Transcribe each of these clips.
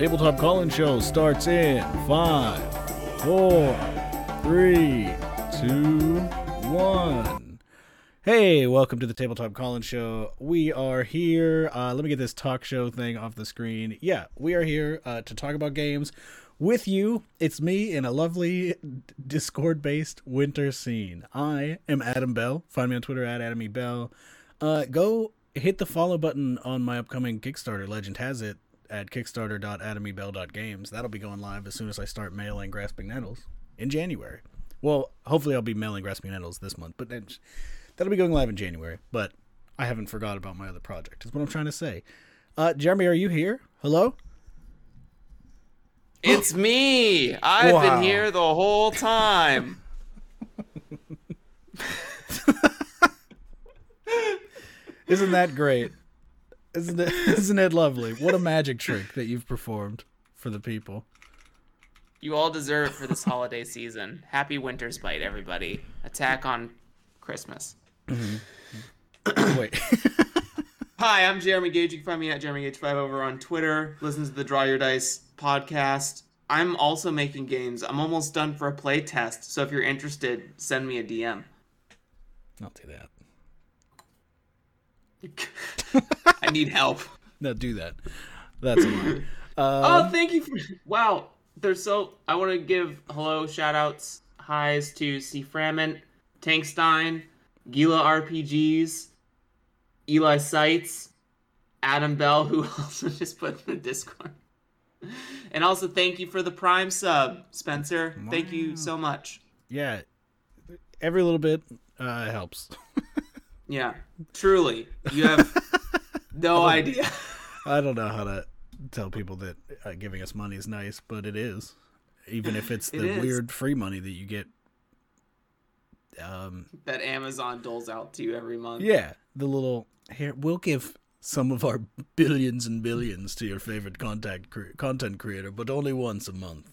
Tabletop Call-In Show starts in five, four, three, two, one. Hey, welcome to the Tabletop Call-In Show. We are here. Uh, let me get this talk show thing off the screen. Yeah, we are here uh, to talk about games with you. It's me in a lovely Discord-based winter scene. I am Adam Bell. Find me on Twitter at Adam E. Bell. Uh, go hit the follow button on my upcoming Kickstarter. Legend has it at kickstarter.adamybell.games. That'll be going live as soon as I start mailing Grasping Nettles in January. Well, hopefully I'll be mailing Grasping Nettles this month, but then that'll be going live in January. But I haven't forgot about my other project. Is what I'm trying to say. Uh, Jeremy, are you here? Hello. It's me. I've Wow. been here the whole time. Isn't that great? Isn't it? Isn't it lovely? What a magic trick that you've performed for the people. You all deserve it for this holiday season. Happy Winter's Bite, everybody. Attack on Christmas. Mm-hmm. Wait. Hi, I'm Jeremy Gage. You can find me at Jeremy Gage5 over on Twitter. Listen to the Draw Your Dice podcast. I'm also making games. I'm almost done for a play test. So if you're interested, send me a DM. I'll do that. I need help. No, do that. That's a lie. Oh, thank you for wow. They're so. I want to give hello, shout outs, highs to C. Framin, Tankstein, Gila RPGs, Eli Seitz, Adam Bell, who also just put in the Discord. And also thank you for the Prime sub, Spencer. Thank you so much. Yeah, every little bit uh, helps. Yeah, truly, you have no idea. I don't know how to tell people that uh, giving us money is nice, but it is. Even if it's the is. weird free money that you get. Um, that Amazon doles out to you every month. yeah, the little here we'll give some of our billions and billions to your favorite contact cre- content creator, but only once a month.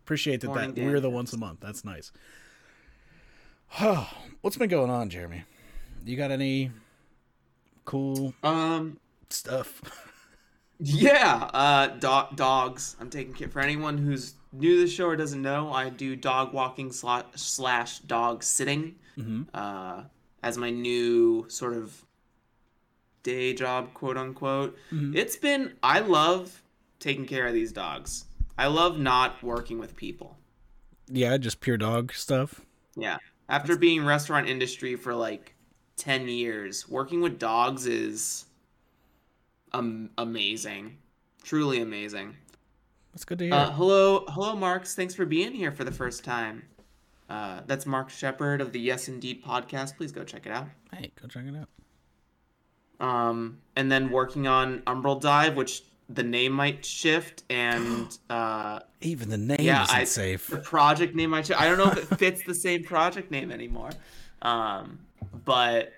Appreciate that. Morning that we're the once a month. That's nice. Oh, What's been going on, Jeremy? You got any cool Um, stuff? Yeah, uh, do- dogs. I'm taking care for anyone who's new to the show or doesn't know. I do dog walking sla- slash dog sitting uh, as my new sort of day job, quote unquote. It's been. I love taking care of these dogs. I love not working with people. yeah, just pure dog stuff. Yeah. After being restaurant industry for like 10 years, working with dogs is um, amazing. Truly amazing. That's good to hear. Uh, hello, hello, Marks. Thanks for being here for the first time. Uh, that's Mark Shepard of the Yes Indeed podcast. Please go check it out. hey, go check it out. Um, and then working on Umbral Dive, which the name might shift, and uh, Even the name yeah, isn't I, safe. the project name might shift. I don't know if it fits the same project name anymore. Um, but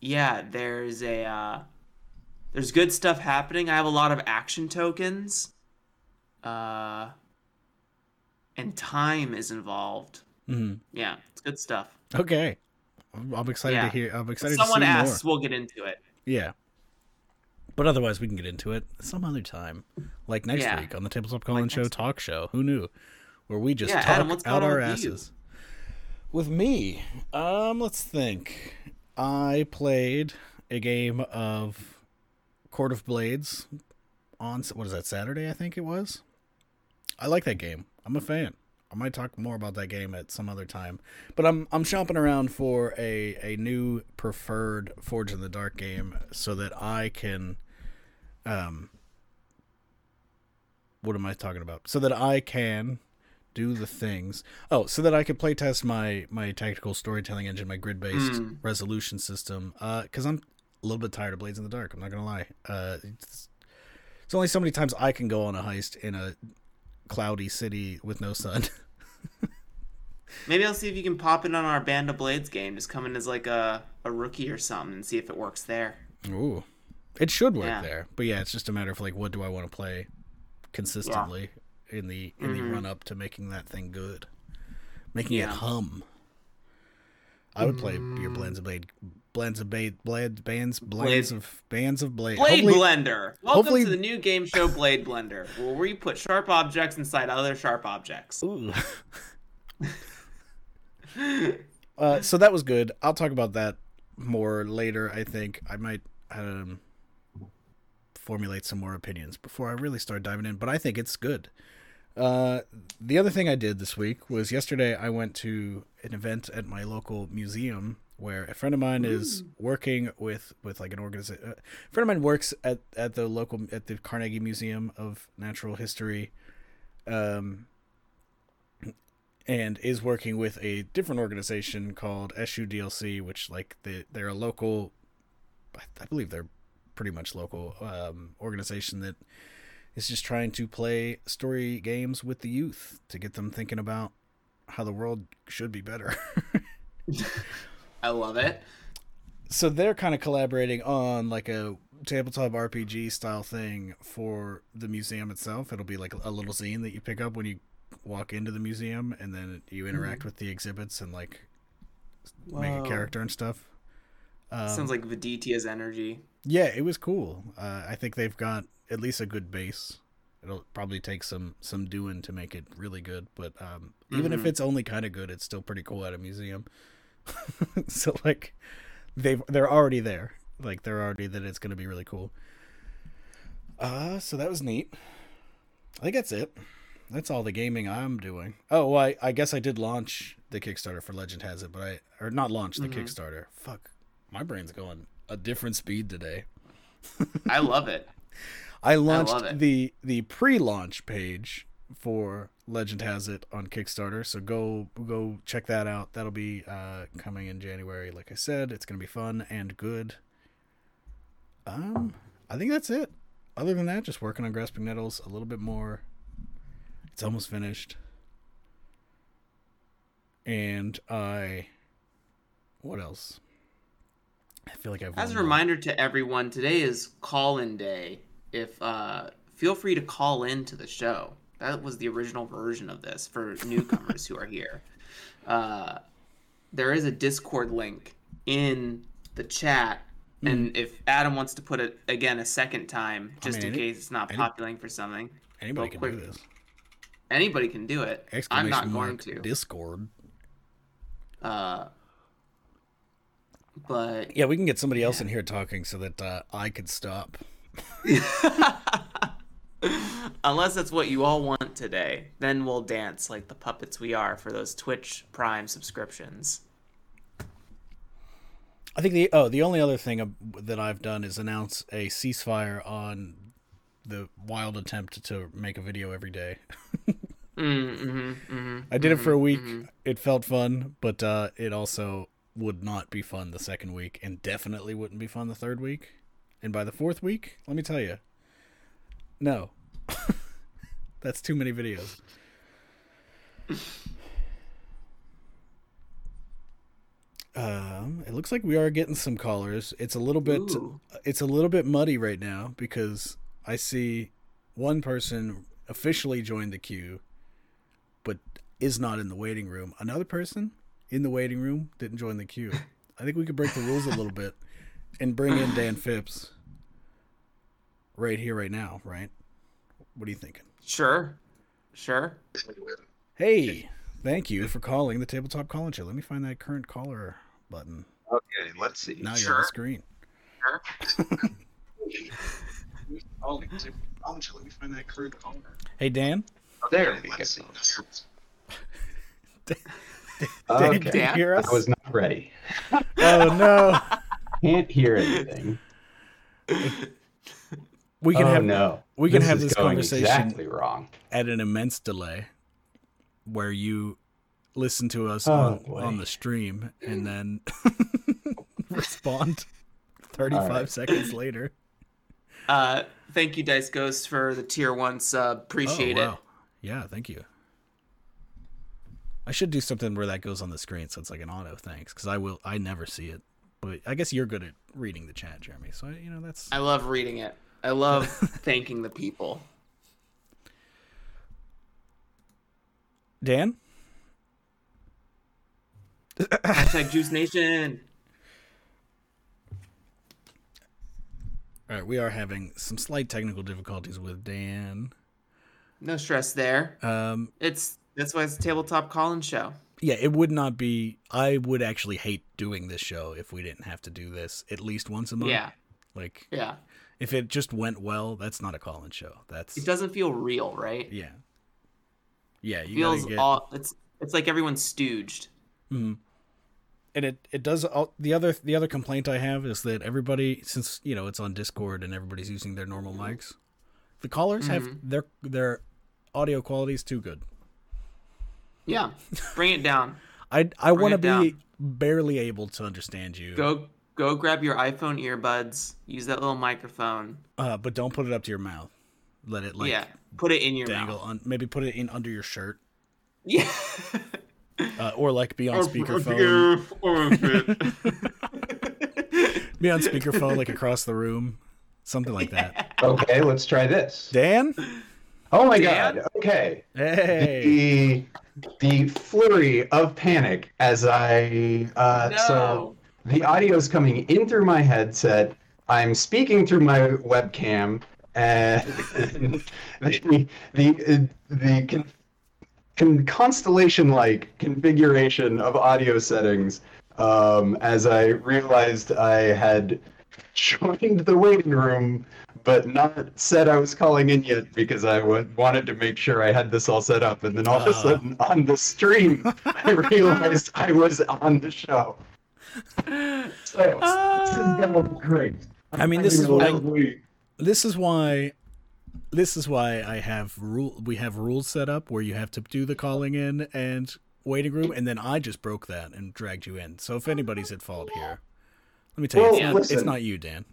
yeah, there's a uh, there's good stuff happening. I have a lot of action tokens. Uh, and time is involved. Mhm. Yeah, it's good stuff. Okay, I'm, I'm excited Yeah. to hear. I'm If excited someone to see more. Someone asks, more. we'll get into it. Yeah, but otherwise we can get into it some other time, like next Yeah. week on the Tabletop Call-In Like Show talk show. Who knew? Where we just Yeah, talk Adam, out our asses. you? With me, um, let's think. I played a game of Court of Blades on what is that Saturday? I think it was. I like that game. I'm a fan. I might talk more about that game at some other time. But I'm I'm shopping around for a, a new preferred Forge in the Dark game so that I can um what am I talking about? So that I can do the things. Oh, so that I could playtest my my tactical storytelling engine, my grid based Mm. resolution system. Uh, because I'm a little bit tired of Blades in the Dark. I'm not gonna lie. Uh, it's, it's only so many times I can go on a heist in a cloudy city with no sun. Maybe I'll see if you can pop it on our Band of Blades game. Just come in as like a, a rookie or something and see if it works there. Ooh, it should work Yeah. there. But yeah, it's just a matter of like, what do I want to play consistently in the in the run up to making that thing good, making it Mm-hmm. Hum. I would play your Blades of Blade blends of ba- blend bands blends Blade- of bands of blade. Blade Hopefully- Blender. Welcome hopefully- to the new game show Blade Blender, where we put sharp objects inside other sharp objects. Ooh. uh, so that was good. I'll talk about that more later. I think I might um, formulate some more opinions before I really start diving in. But I think it's good. Uh, the other thing I did this week was yesterday I went to an event at my local museum where a friend of mine is working with with like an organization. A friend of mine works at at the local at the Carnegie Museum of Natural History. Um, and is working with a different organization called SUDLC, which like they they're a local, I, I believe they're pretty much local um, organization that is just trying to play story games with the youth to get them thinking about how the world should be better. I love it. so they're kind of collaborating on like a tabletop RPG style thing for the museum itself. It'll be like a little zine that you pick up when you walk into the museum, and then you interact with the exhibits and like make a character and stuff. Um, Sounds like Viditia's energy. Yeah, it was cool. Uh, I think they've got at least a good base. It'll probably take some some doing to make it really good, but um, even if Mhm. it's only kind of good, it's still pretty cool at a museum. so like, they've they're already there. Like they're already that it's going to be really cool. Uh, so that was neat. I think that's it. That's all the gaming I'm doing. Oh, well, I, I guess I did launch the Kickstarter for Legend Has It, but I or not launch the Mhm. Kickstarter. Fuck, my brain's going a different speed today. I love it. I launched it. the the pre-launch page for Legend Has It on Kickstarter, so go go check that out. That'll be uh, coming in January. Like I said, it's gonna be fun and good. Um, I think that's it. Other than that, just working on Grasping Nettles a little bit more. It's almost finished, and I. What else? I feel like I've. As a reminder to everyone, today is call-in day. If uh, feel free to call in to the show. That was the original version of this for newcomers who are here. Uh, there is a Discord link in the chat, and if Adam wants to put it again a second time, just mean, in any- case it's not any- populating for something, Anybody can do this. anybody can do it. I'm not going to. Discord. Uh, but Yeah, we can get somebody else in here talking so that uh, I could stop. Unless that's what you all want today, then we'll dance like the puppets we are for those Twitch Prime subscriptions. I think the oh the only other thing that I've done is announce a ceasefire on the wild attempt to make a video every day. Mm, hmm hmm I did it for a week. It felt fun, but uh, it also would not be fun the second week, and definitely wouldn't be fun the third week. And by the fourth week, let me tell you, no, that's too many videos. Um, it looks like we are getting some callers. It's a little bit, Ooh. it's a little bit muddy right now because I see one person officially joined the queue, but is not in the waiting room. Another person in the waiting room didn't join the queue. I think we could break the rules a little bit and bring in Dan Phipps right here, right now. Right? What are you thinking? Sure, sure. Hey, thank you for calling the tabletop Call-In Show. Let me find that current caller button. Okay, let's see. Now you're on the screen. Calling to- calling Let me find that current caller. Hey Dan. Oh, there we go. Dan, Okay. can you hear us? I was not ready. Oh no. Can't hear anything. We can oh have no. we can This have this conversation exactly wrong. at an immense delay where you listen to us Oh, on, on the stream and then respond 35 All right. seconds later. Uh, thank you, Dice Ghost, for the tier one sub. Appreciate oh, it. Yeah, thank you. I should do something where that goes on the screen so it's like an auto thanks because I will I never see it. But I guess you're good at reading the chat, Jeremy. So you know that's I love reading it. I love thanking the people. Dan. Hashtag Juice Nation. All right, we are having some slight technical difficulties with Dan. No stress there. Um, It's that's why it's a tabletop Call-In show. yeah, it would not be. I would actually hate doing this show if we didn't have to do this at least once a month. Yeah, Like, yeah. if it just went well, that's not a call-in show. That's It doesn't feel real, right? yeah, yeah. You feels get, all. It's it's like everyone's stooged. Mm-hmm. and it it does. All, the other the other complaint I have is that everybody, since you know it's on Discord and everybody's using their normal mm-hmm. mics, the callers have mm-hmm. their their audio quality is too good. Yeah, bring it down. I I want to it down. be barely able to understand you. Go go grab your iPhone earbuds. Use that little microphone. Uh, but don't put it up to your mouth. Let it like yeah, put it in your dangle mouth. on. Maybe put it in under your shirt, Yeah. uh, or like be on speakerphone. Be on speakerphone like across the room, something like that. Okay, let's try this. Dan, Oh my Dan? god. Okay. hey, The the flurry of panic as I uh so the audio is coming in through my headset. I'm speaking through my webcam and the the the con, con, constellation like configuration of audio settings um, as I realized I had joined the waiting room but not said I was calling in yet because I w- wanted to make sure I had this all set up and then all of a Ah. sudden on the stream I realized I was on the show. So this is gonna great. I mean, this is I'm what this is why. This is why I have rule. We have rules set up where you have to do the calling in and waiting room, and then I just broke that and dragged you in. So if anybody's at fault here, let me tell Well, you, it's, listen. it's not you, Dan.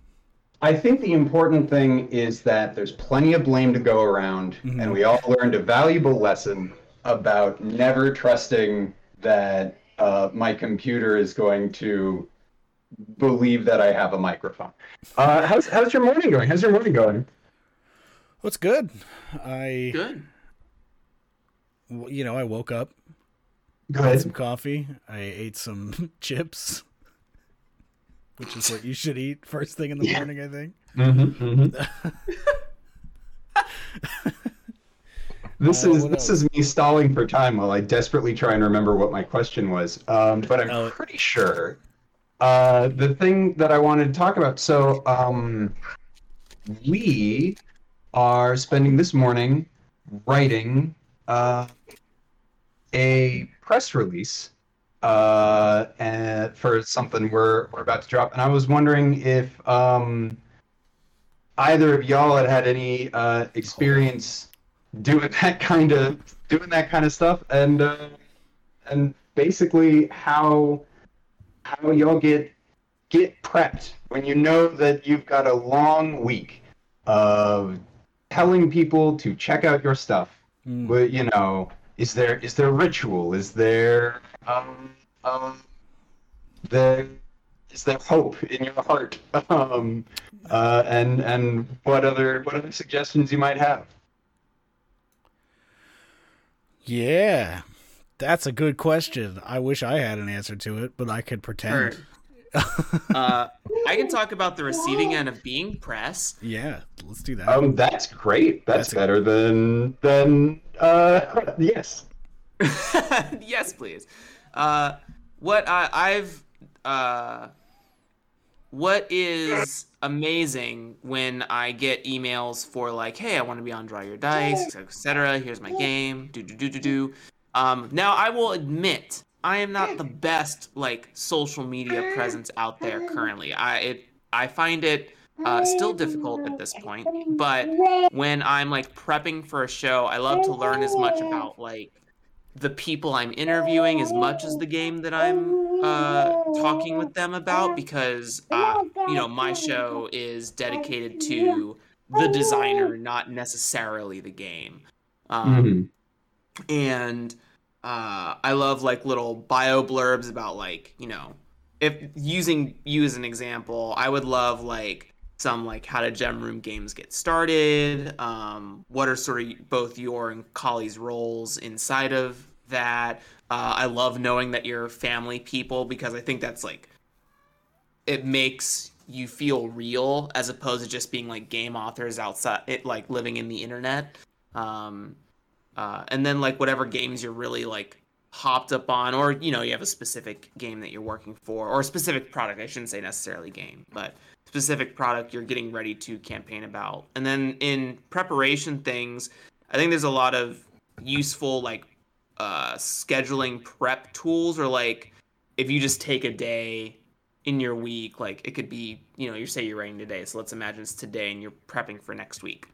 I think the important thing is that there's plenty of blame to go around, and we all learned a valuable lesson about never trusting that uh, my computer is going to believe that I have a microphone. Uh, how's how's your morning going? How's your morning going? What's good? I, Good. you know, I woke up, had some coffee, I ate some chips, which is what you should eat first thing in the Yeah. morning. I think. Mm-hmm, This Uh, is this else? is me stalling for time while I desperately try and remember what my question was. Um, but I'm Oh. pretty sure uh, the thing that I wanted to talk about. So um, we are spending this morning writing uh, a press release uh, and for something we're we're about to drop, and I was wondering if um, either of y'all had had any uh, experience doing that kind of doing that kind of stuff, and uh, and basically how how y'all get get prepped when you know that you've got a long week of telling people to check out your stuff. Mm. But you know, is there is there ritual? Is there um um there is there hope in your heart? Um uh and and what other what other suggestions you might have? Yeah, that's a good question. I wish I had an answer to it, but I could pretend. Sure. Uh, I can talk about the receiving end of being press. Yeah, let's do that. Um that's great. That's, That's a- better than than uh yes. yes, please. Uh, what I, I've uh, what is amazing when I get emails for like, hey, I want to be on Draw Your Dice, etc. Here's my game. Do do do do do. Um, now I will admit I am not the best like social media presence out there currently. I it I find it uh, still difficult at this point. But when I'm like prepping for a show, I love to learn as much about like the people I'm interviewing as much as the game that I'm uh, talking with them about because uh, you know my show is dedicated to the designer, not necessarily the game. Um, Mhm. and uh, I love like little bio blurbs about like you know if using you as an example, I would love like some like how did gem room games get started? Um, what are sort of both your and Collie's roles inside of that? Uh, i love knowing that you're family people because i think that's like it makes you feel real as opposed to just being like game authors outside it like living in the internet. Um uh and then like whatever games you're really like hopped up on or you know you have a specific game that you're working for or a specific product i shouldn't say necessarily game but specific product you're getting ready to campaign about. And then in preparation things i think there's a lot of useful like uh scheduling prep tools or like if you just take a day in your week like it could be you know you say you're writing today so let's imagine it's today and you're prepping for next week.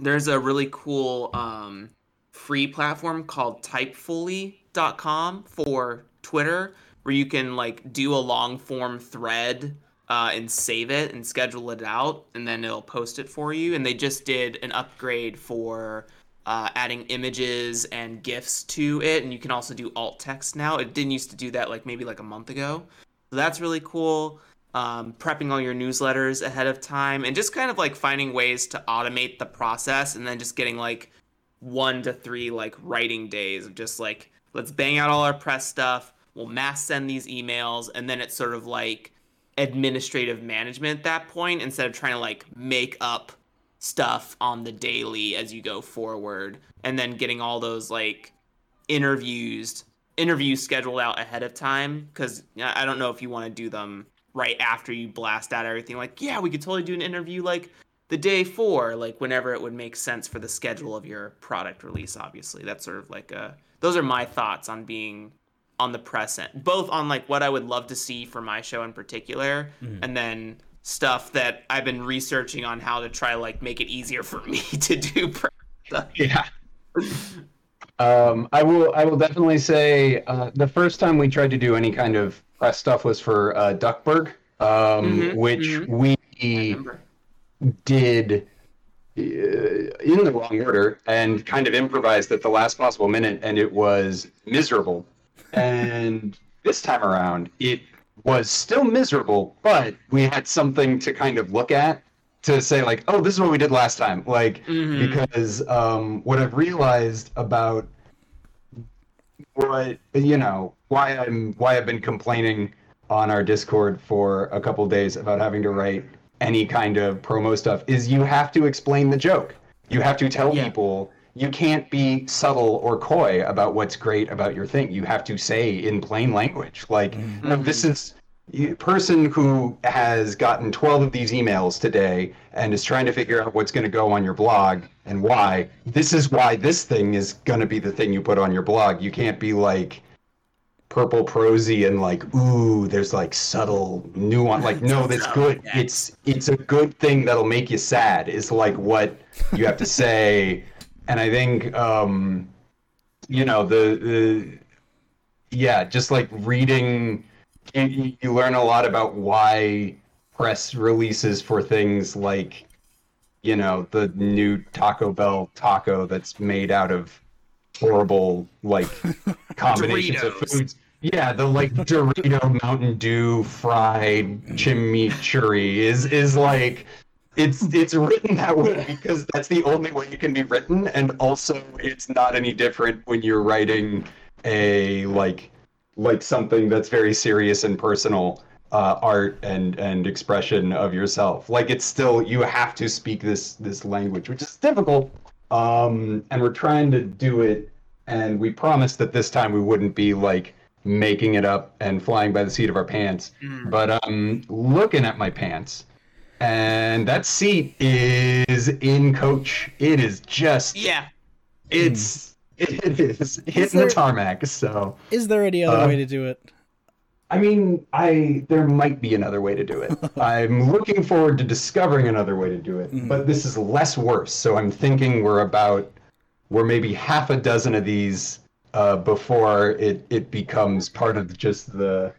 There's a really cool um, free platform called typefully.com for twitter where you can like do a long form thread uh, and save it and schedule it out and then it'll post it for you. And they just did an upgrade for uh, adding images and gifs to it. And you can also do alt text now. It didn't used to do that like maybe like a month ago. So that's really cool. Um, prepping all your newsletters ahead of time and just kind of like finding ways to automate the process and then just getting like one to three like writing days of just like let's bang out all our press stuff. We'll mass send these emails and then it's sort of like administrative management at that point instead of trying to like make up stuff on the daily as you go forward and then getting all those like interviews interviews scheduled out ahead of time because I don't know if you want to do them right after you blast out everything. Like, yeah, we could totally do an interview like the day for, like whenever it would make sense for the schedule of your product release. Obviously, that's sort of like a. Those are my thoughts on being on the press end, both on like what I would love to see for my show in particular, mm-hmm. and then stuff that I've been researching on how to try like make it easier for me to do press stuff. Yeah. Um, I will. I will definitely say uh, the first time we tried to do any kind of press stuff was for uh, Duckburg, um, mm-hmm, which mm-hmm. we did uh, in the wrong order and kind of improvised at the last possible minute, and it was miserable. And this time around, it was still miserable, but we had something to kind of look at to say like, oh, this is what we did last time. Like mm-hmm. because um, what I've realized about what you know why I'm why I've been complaining on our Discord for a couple days about having to write any kind of promo stuff is you have to explain the joke. You have to tell yeah. people you can't be subtle or coy about what's great about your thing. You have to say in plain language, like, mm-hmm. this is person who has gotten 12 of these emails today and is trying to figure out what's going to go on your blog and why this is why this thing is going to be the thing you put on your blog you can't be like purple prosy and like ooh there's like subtle nuance like no that's good it's it's a good thing that'll make you sad is like what you have to say and i think um you know the the yeah just like reading you, you learn a lot about why press releases for things like you know the new Taco Bell taco that's made out of horrible like combinations of foods. Yeah, the like Dorito Mountain Dew fried chimichurri is is like it's it's written that way because that's the only way it can be written, and also it's not any different when you're writing a like like something that's very serious and personal uh, art and and expression of yourself. Like it's still you have to speak this this language, which is difficult. Um, and we're trying to do it, and we promised that this time we wouldn't be like making it up and flying by the seat of our pants. Mm. But um, looking at my pants, and that seat is in coach. It is just yeah. It's. Mm it is hitting there, the tarmac. So, is there any other uh, way to do it? I mean, I there might be another way to do it. I'm looking forward to discovering another way to do it, mm-hmm. but this is less worse. So I'm thinking we're about we're maybe half a dozen of these uh, before it it becomes part of just the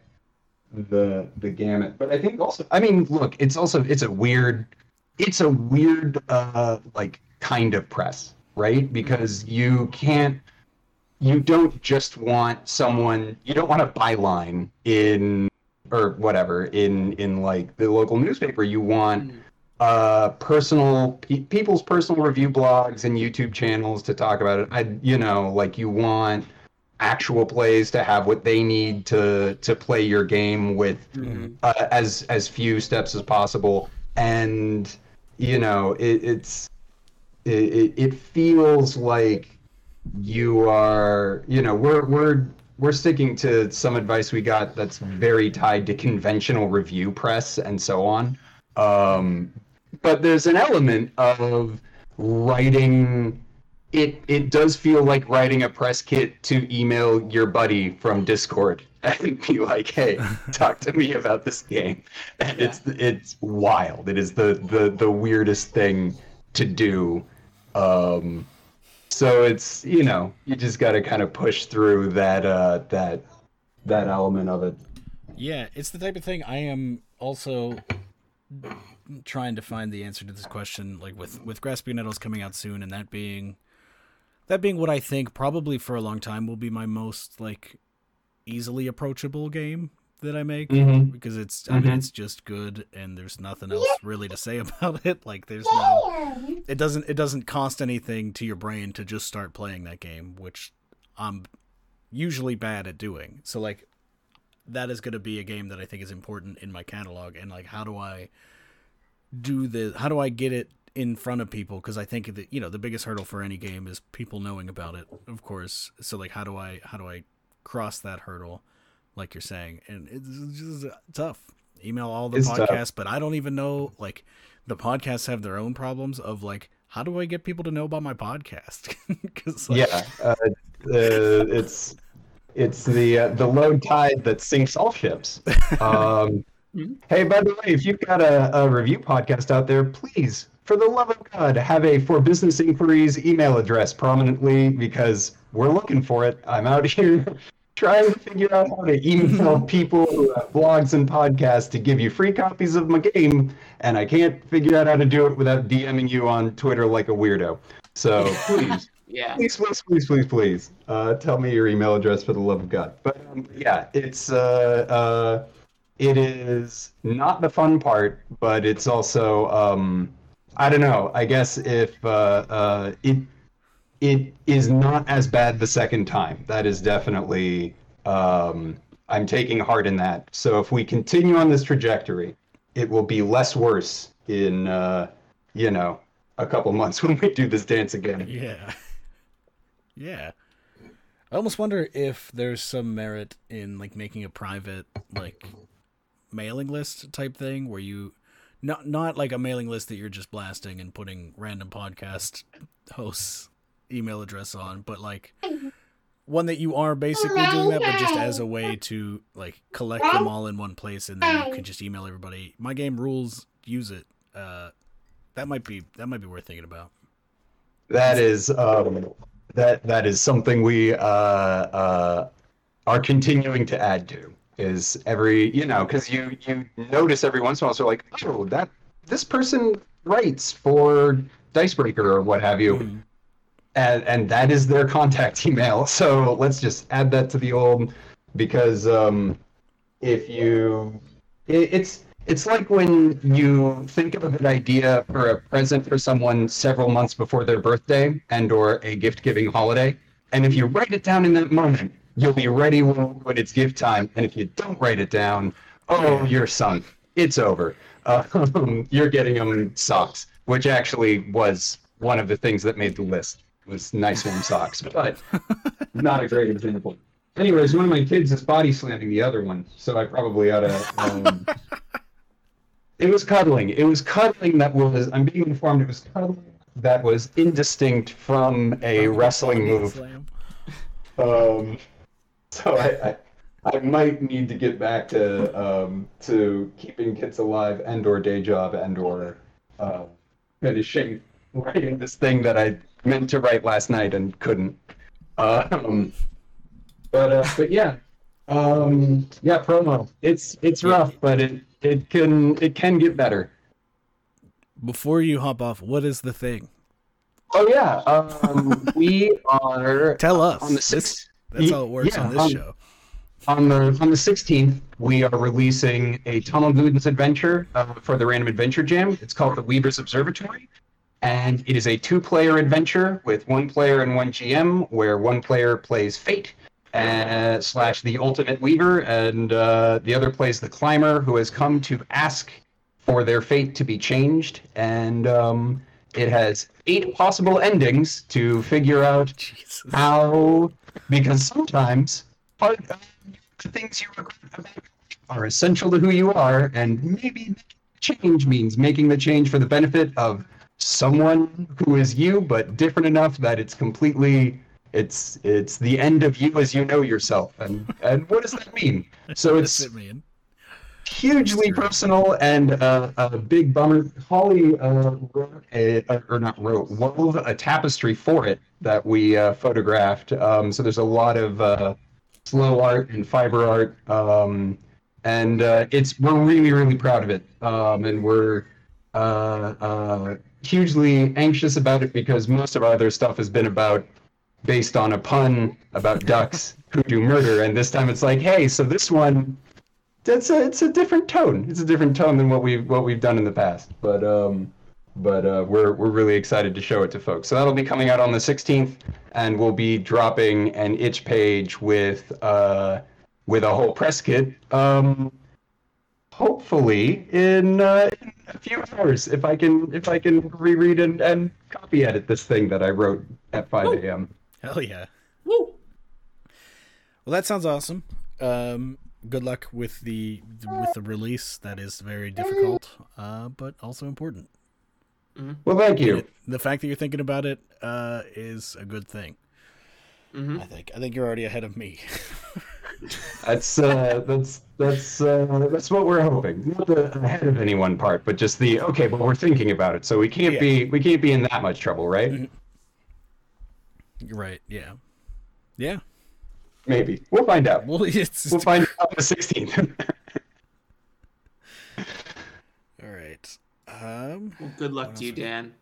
the the gamut. But I think also, I mean, look, it's also it's a weird it's a weird uh, like kind of press right? Because you can't, you don't just want someone, you don't want a byline in, or whatever, in, in like the local newspaper. You want, mm. uh, personal pe- people's personal review blogs and YouTube channels to talk about it. I, you know, like you want actual plays to have what they need to to play your game with uh, as as few steps as possible. And you know it, it's it, it feels like you are you know we're we're we're sticking to some advice we got that's very tied to conventional review press and so on. Um but there's an element of writing it it does feel like writing a press kit to email your buddy from discord and be like hey talk to me about this game. And it's it's wild. It is the the the weirdest thing to do. Um so it's you know you just got to kind of push through that uh that that element of it. Yeah, it's the type of thing I am also trying to find the answer to this question like with with grasping nettles coming out soon and that being that being what I think probably for a long time will be my most like easily approachable game that I make Mhm. because it's I mean Mhm. it's just good and there's nothing else really to say about it like there's no it doesn't it doesn't cost anything to your brain to just start playing that game which I'm usually bad at doing so like that is going to be a game that I think is important in my catalog and like how do I do the how do I get it in front of people because I think that you know the biggest hurdle for any game is people knowing about it of course. So like how do I how do I cross that hurdle like you're saying? And it's just tough. Email all the It's tough. podcasts but I don't even know like the podcasts have their own problems of like how do I get people to know about my podcast? Because like, yeah uh, uh, it's it's the uh, the low tide that sinks all ships. Um hey by the way if you've got a, a review podcast out there please for the love of god have a for business inquiries email address prominently because we're looking for it i'm out here trying to figure out how to email people who have blogs and podcasts to give you free copies of my game and i can't figure out how to do it without dming you on twitter like a weirdo so please Yeah. please, please, please, please, please, uh, tell me your email address for the love of God. But um, yeah, it's uh, uh, it is not the fun part, but it's also um, I don't know. I guess if uh, uh, it it is not as bad the second time. That is definitely um, I'm taking heart in that. So if we continue on this trajectory, it will be less worse in uh, you know a couple months when we do this dance again. Yeah. Yeah. I almost wonder if there's some merit in like making a private like mailing list type thing where you not not like a mailing list that you're just blasting and putting random podcast hosts email address on, but like one that you are basically doing that but just as a way to like collect them all in one place and then you can just email everybody my game rules use it. Uh that might be that might be worth thinking about. That is um, that that is something we uh, uh, are continuing to add to. Is every you know because you you notice every once in a while, so like oh that this person writes for Dicebreaker or what have you, and and that is their contact email. So let's just add that to the old because um, if you it, it's it's like when you think of a good idea for a present for someone several months before their birthday and or a gift giving holiday. And if you write it down in that moment you'll be ready when, it's gift time and if you don't write it down oh you're sunk it's over um, you're getting them socks which actually was one of the things that made the list was nice warm socks but not a great example anyways one of my kids is body slamming the other one so i probably ought to um, it was cuddling. It was cuddling that was. I'm being informed it was cuddling that was indistinct from a wrestling move. Um, so I, I, I might need to get back to um, to keeping kids alive and or day job and or uh, finishing writing this thing that I meant to write last night and couldn't. Um, but uh, but yeah, um, yeah, promo. It's it's rough, but it it can it can get better. Before you hop off, what is the thing? Oh yeah, um, we are Tell us. on the sixth. That's how it works yeah, on this um, show. On the on the 16th, we are releasing a Tunnel Goons adventure uh, for the Random Adventure Jam. It's called the Weaver's Observatory, and it is a two-player adventure with one player and one GM, where one player plays Fate, uh, slash the Ultimate Weaver, and uh, the other plays the Climber, who has come to ask for their fate to be changed, and um, it has eight possible endings to figure out Jesus. how, because sometimes part of the things you regret about are essential to who you are, and maybe change means making the change for the benefit of someone who is you, but different enough that it's completely it's it's the end of you as you know yourself. And and what does that mean? So it's it mean? Hugely personal and uh, a big bummer. Holly uh, wrote a, or not wrote, wove a tapestry for it that we uh, photographed. Um, so there's a lot of uh, slow art and fiber art, um, and uh, it's we're really really proud of it, um, and we're uh, uh, hugely anxious about it because most of our other stuff has been about based on a pun about ducks who do murder, and this time it's like, hey, so this one it's a it's a different tone. It's a different tone than what we've what we've done in the past. But um, but uh, we're we're really excited to show it to folks. So that'll be coming out on the 16th, and we'll be dropping an itch page with uh with a whole press kit. Um, hopefully in, uh, in a few hours, if I can if I can reread and, and copy edit this thing that I wrote at 5 a.m. Hell yeah. Woo! Well, that sounds awesome. Um, good luck with the with the release. That is very difficult, uh, but also important. Well, thank you. The fact that you're thinking about it uh, is a good thing. Mhm. I think. I think you're already ahead of me. That's uh, that's that's uh, that's what we're hoping. Not the ahead of any one part, but just the okay. But we're thinking about it, so we can't Yeah. be we can't be in that much trouble, right? You're right. Yeah. Yeah. Maybe we'll find out. Well, it's We'll find out on the 16th. all right. Um, Well, good luck to you, Dan.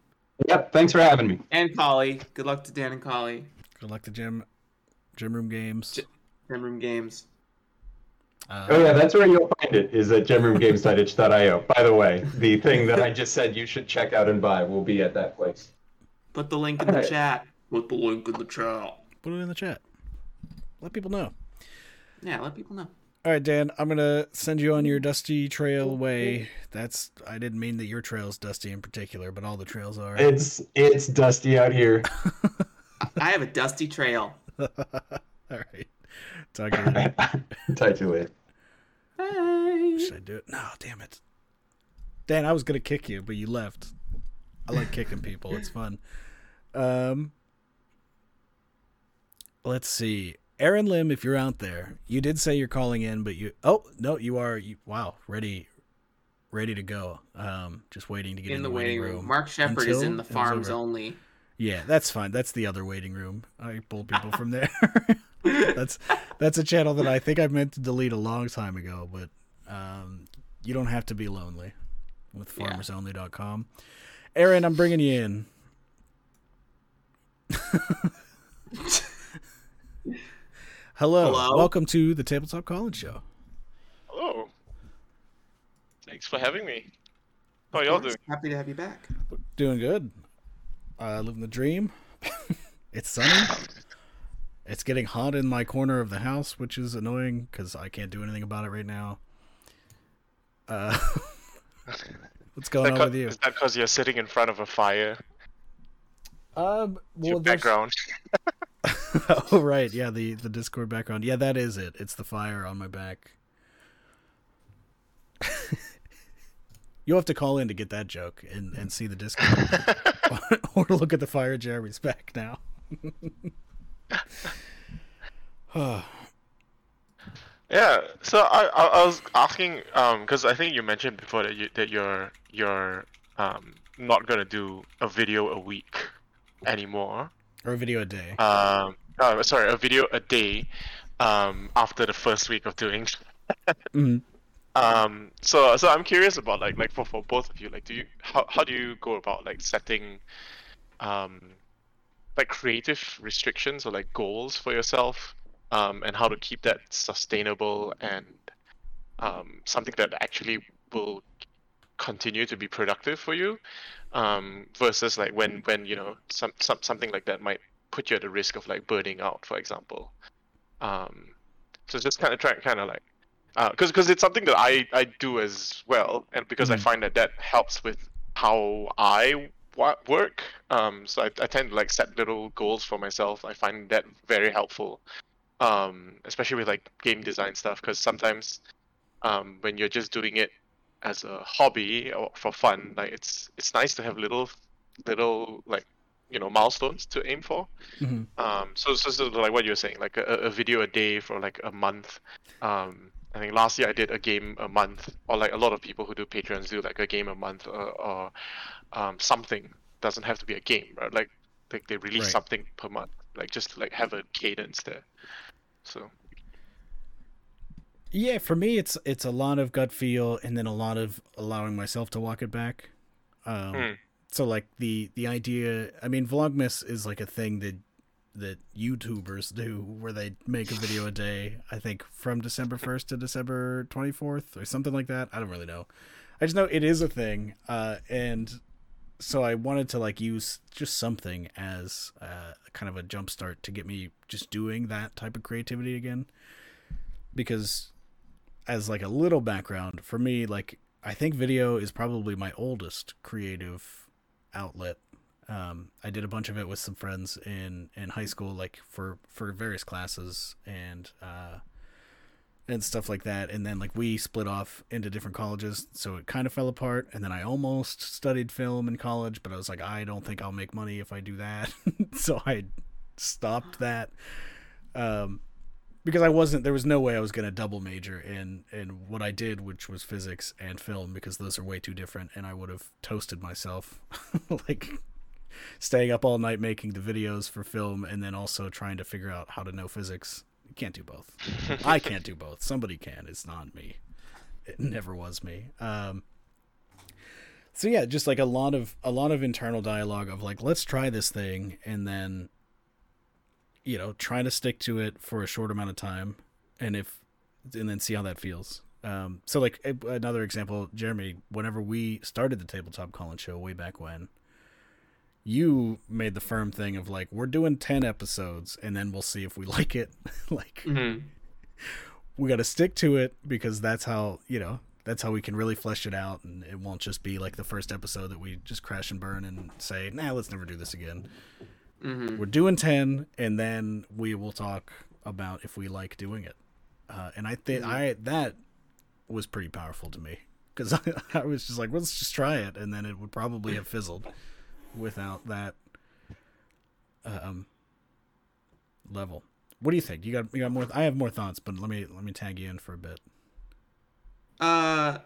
yep. Thanks for having me. And Collie. Good luck to Dan and Collie. good luck to Jim. Gym room games. J- Gym Room Games. Uh, Oh yeah, that's where you'll find it. Is at gemroomgames.itch.io. By the way, the thing that I just said you should check out and buy will be at that place. Put the link in the Alright. chat. Put the link in the chat. Put it in the chat. Let people know. Yeah, let people know. All right, Dan. I'm gonna send you on your dusty trail way. That's. I didn't mean that your trail's dusty in particular, but all the trails are. It's it's dusty out here. I have a dusty trail. all right. Talk to you later. Talk to you later. Hey. Should I do it? No, damn it. Dan, I was gonna kick you, but you left. I like kicking people. It's fun. Um let's see. Aaron Lim, if you're out there, you did say you're calling in, but you oh no, you are you wow, ready ready to go. Um just waiting to get In the waiting room. Mark Shepard is in the farms only. Yeah, that's fine. That's the other waiting room. I pull people from there. that's that's a channel that I think I meant to delete a long time ago, but um, you don't have to be lonely with farmersonly.com. Aaron, I'm bringing you in. Hello. Hello? Welcome to the Tabletop Call-In Show. Hello. Thanks for having me. How are y'all doing? Happy to have you back. Doing good. Uh, living the dream. it's sunny. It's getting hot in my corner of the house, which is annoying because I can't do anything about it right now. Uh, what's going on co- with you? Is that because you're sitting in front of a fire? Um, Your well, there's- background. oh right, yeah, the the Discord background. Yeah, that is it. It's the fire on my back. You'll have to call in to get that joke and, and see the Discord, or look at the fire Jeremy's back now. Yeah. So I, I I was asking um because I think you mentioned before that you that you're you're um not gonna do a video a week anymore. Or a video a day. Um. Oh, sorry, a video a day. Um. After the first week of doing. Mhm. Um. So so I'm curious about like like for for both of you like do you how how do you go about like setting um like creative restrictions or like goals for yourself um and how to keep that sustainable and um something that actually will continue to be productive for you um versus like when when you know some, some something like that might put you at the risk of like burning out for example Um, so just kind of try kind of like, because because it's something that I I do as well, and because I Mhm. find that that helps with how I work. Um, so I, I tend to like set little goals for myself. I find that very helpful, um, especially with like game design stuff, because sometimes um, when you're just doing it as a hobby or for fun, like it's it's nice to have little little like you know milestones to aim for. Mhm. Um, so, so, so like what you were saying, like a, a video a day for like a month. Um, I think last year I did a game a month, or like a lot of people who do Patreons do like a game a month, or, or um, something. Doesn't have to be a game, right? Like, like they release Right. something per month, like just like have a cadence there. So, Yeah, for me, it's it's a lot of gut feel, and then a lot of allowing myself to walk it back. Um, Hmm. So like the the idea, I mean, Vlogmas is like a thing that that YouTubers do, where they make a video a day. I think from December first to December twenty fourth, or something like that. I don't really know. I just know it is a thing, uh, and so I wanted to like use just something as uh, kind of a jump start to get me just doing that type of creativity again, because as like a little background for me like i think video is probably my oldest creative outlet. Um, i did a bunch of it with some friends in in high school like for for various classes and uh and stuff like that. And then like we split off into different colleges so it kind of fell apart. And then i almost studied film in college but i was like i don't think i'll make money if i do that. So i stopped that. Um because I wasn't there was no way I was going to double major in in what I did which was physics and film because those are way too different and I would have toasted myself like staying up all night making the videos for film and then also trying to figure out how to know physics. You can't do both. I can't do both. Somebody can. It's not me. It never was me. Um so yeah just like a lot of a lot of internal dialogue of like let's try this thing and then you know try to stick to it for a short amount of time and if and then see how that feels. Um so like another example jeremy whenever we started the tabletop Call-In Show way back when you made the firm thing of like we're doing 10 episodes and then we'll see if we like it. Like Mhm. we got to stick to it because that's how you know that's how we can really flesh it out and it won't just be like the first episode that we just crash and burn and say nah let's never do this again Mhm. we're doing 10 and then we will talk about if we like doing it. Uh, and i think i that was pretty powerful to me because I, I was just like let's just try it and then it would probably have fizzled without that um level. What do you think? You got you got more i have more thoughts but let me let me tag you in for a bit. Uh,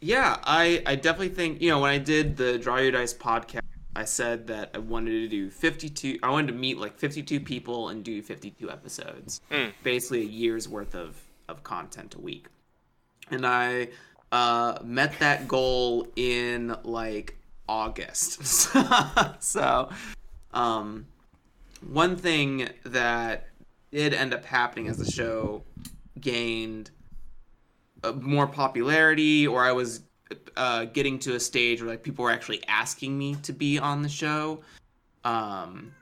yeah, I I definitely think you know when I did the Draw Your Dice podcast, I said that I wanted to do 52. I wanted to meet like 52 people and do 52 episodes, Hmm. basically a year's worth of of content a week, and I uh, met that goal in like August. so, um, one thing that did end up happening as the show gained uh, more popularity or I was uh, getting to a stage where like people were actually asking me to be on the show um,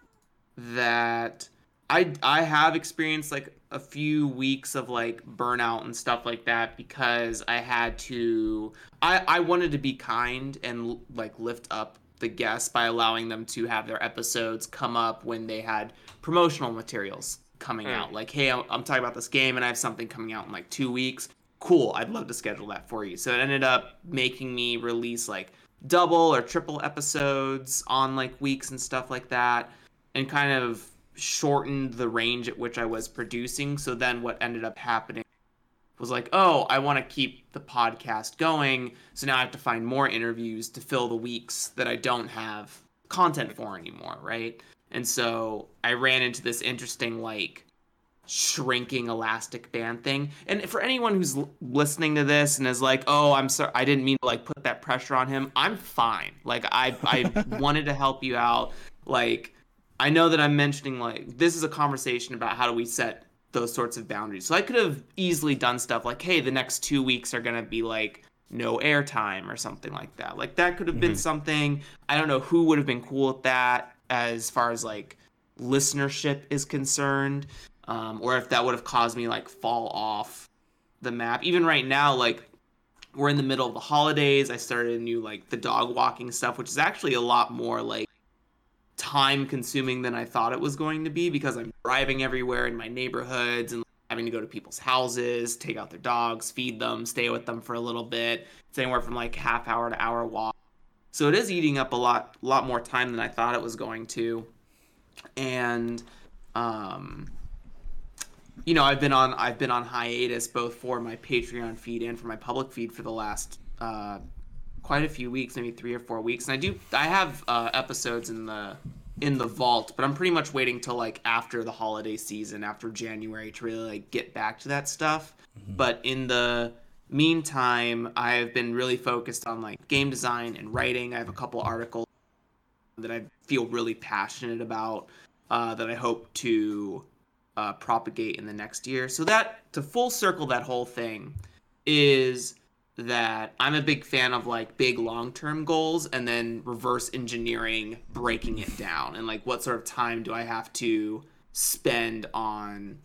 that I I have experienced like a few weeks of like burnout and stuff like that because I had to I I wanted to be kind and like lift up the guests by allowing them to have their episodes come up when they had promotional materials coming Mm. out like hey I'm, I'm talking about this game and I have something coming out in like 2 weeks cool I'd love to schedule that for you so it ended up making me release like double or triple episodes on like weeks and stuff like that and kind of shortened the range at which I was producing. So then what ended up happening was like, oh, I want to keep the podcast going. So now I have to find more interviews to fill the weeks that I don't have content for anymore, right? And so I ran into this interesting, like, shrinking elastic band thing. And for anyone who's l- listening to this and is like, "Oh, I'm sorry, I didn't mean to like put that pressure on him." I'm fine. Like I I wanted to help you out. Like I know that I'm mentioning like this is a conversation about how do we set those sorts of boundaries. So I could have easily done stuff like, "Hey, the next 2 weeks are going to be like no airtime or something like that." Like that could have been mm-hmm. something. I don't know who would have been cool with that as far as like listenership is concerned. Um, or if that would have caused me like fall off the map. Even right now, like we're in the middle of the holidays. I started a new like the dog walking stuff, which is actually a lot more like time consuming than I thought it was going to be because I'm driving everywhere in my neighborhoods and having to go to people's houses, take out their dogs, feed them, stay with them for a little bit. It's anywhere from like half hour to hour walk. So it is eating up a lot lot more time than I thought it was going to. And um you know, I've been on I've been on hiatus both for my Patreon feed and for my public feed for the last uh, quite a few weeks, maybe three or four weeks. And I do I have uh, episodes in the in the vault, but I'm pretty much waiting till like after the holiday season, after January, to really like get back to that stuff. But in the meantime, I have been really focused on like game design and writing. I have a couple articles that I feel really passionate about uh, that I hope to uh, propagate in the next year. So that to full circle that whole thing is that I'm a big fan of like big long term goals and then reverse engineering breaking it down and like what sort of time do I have to spend on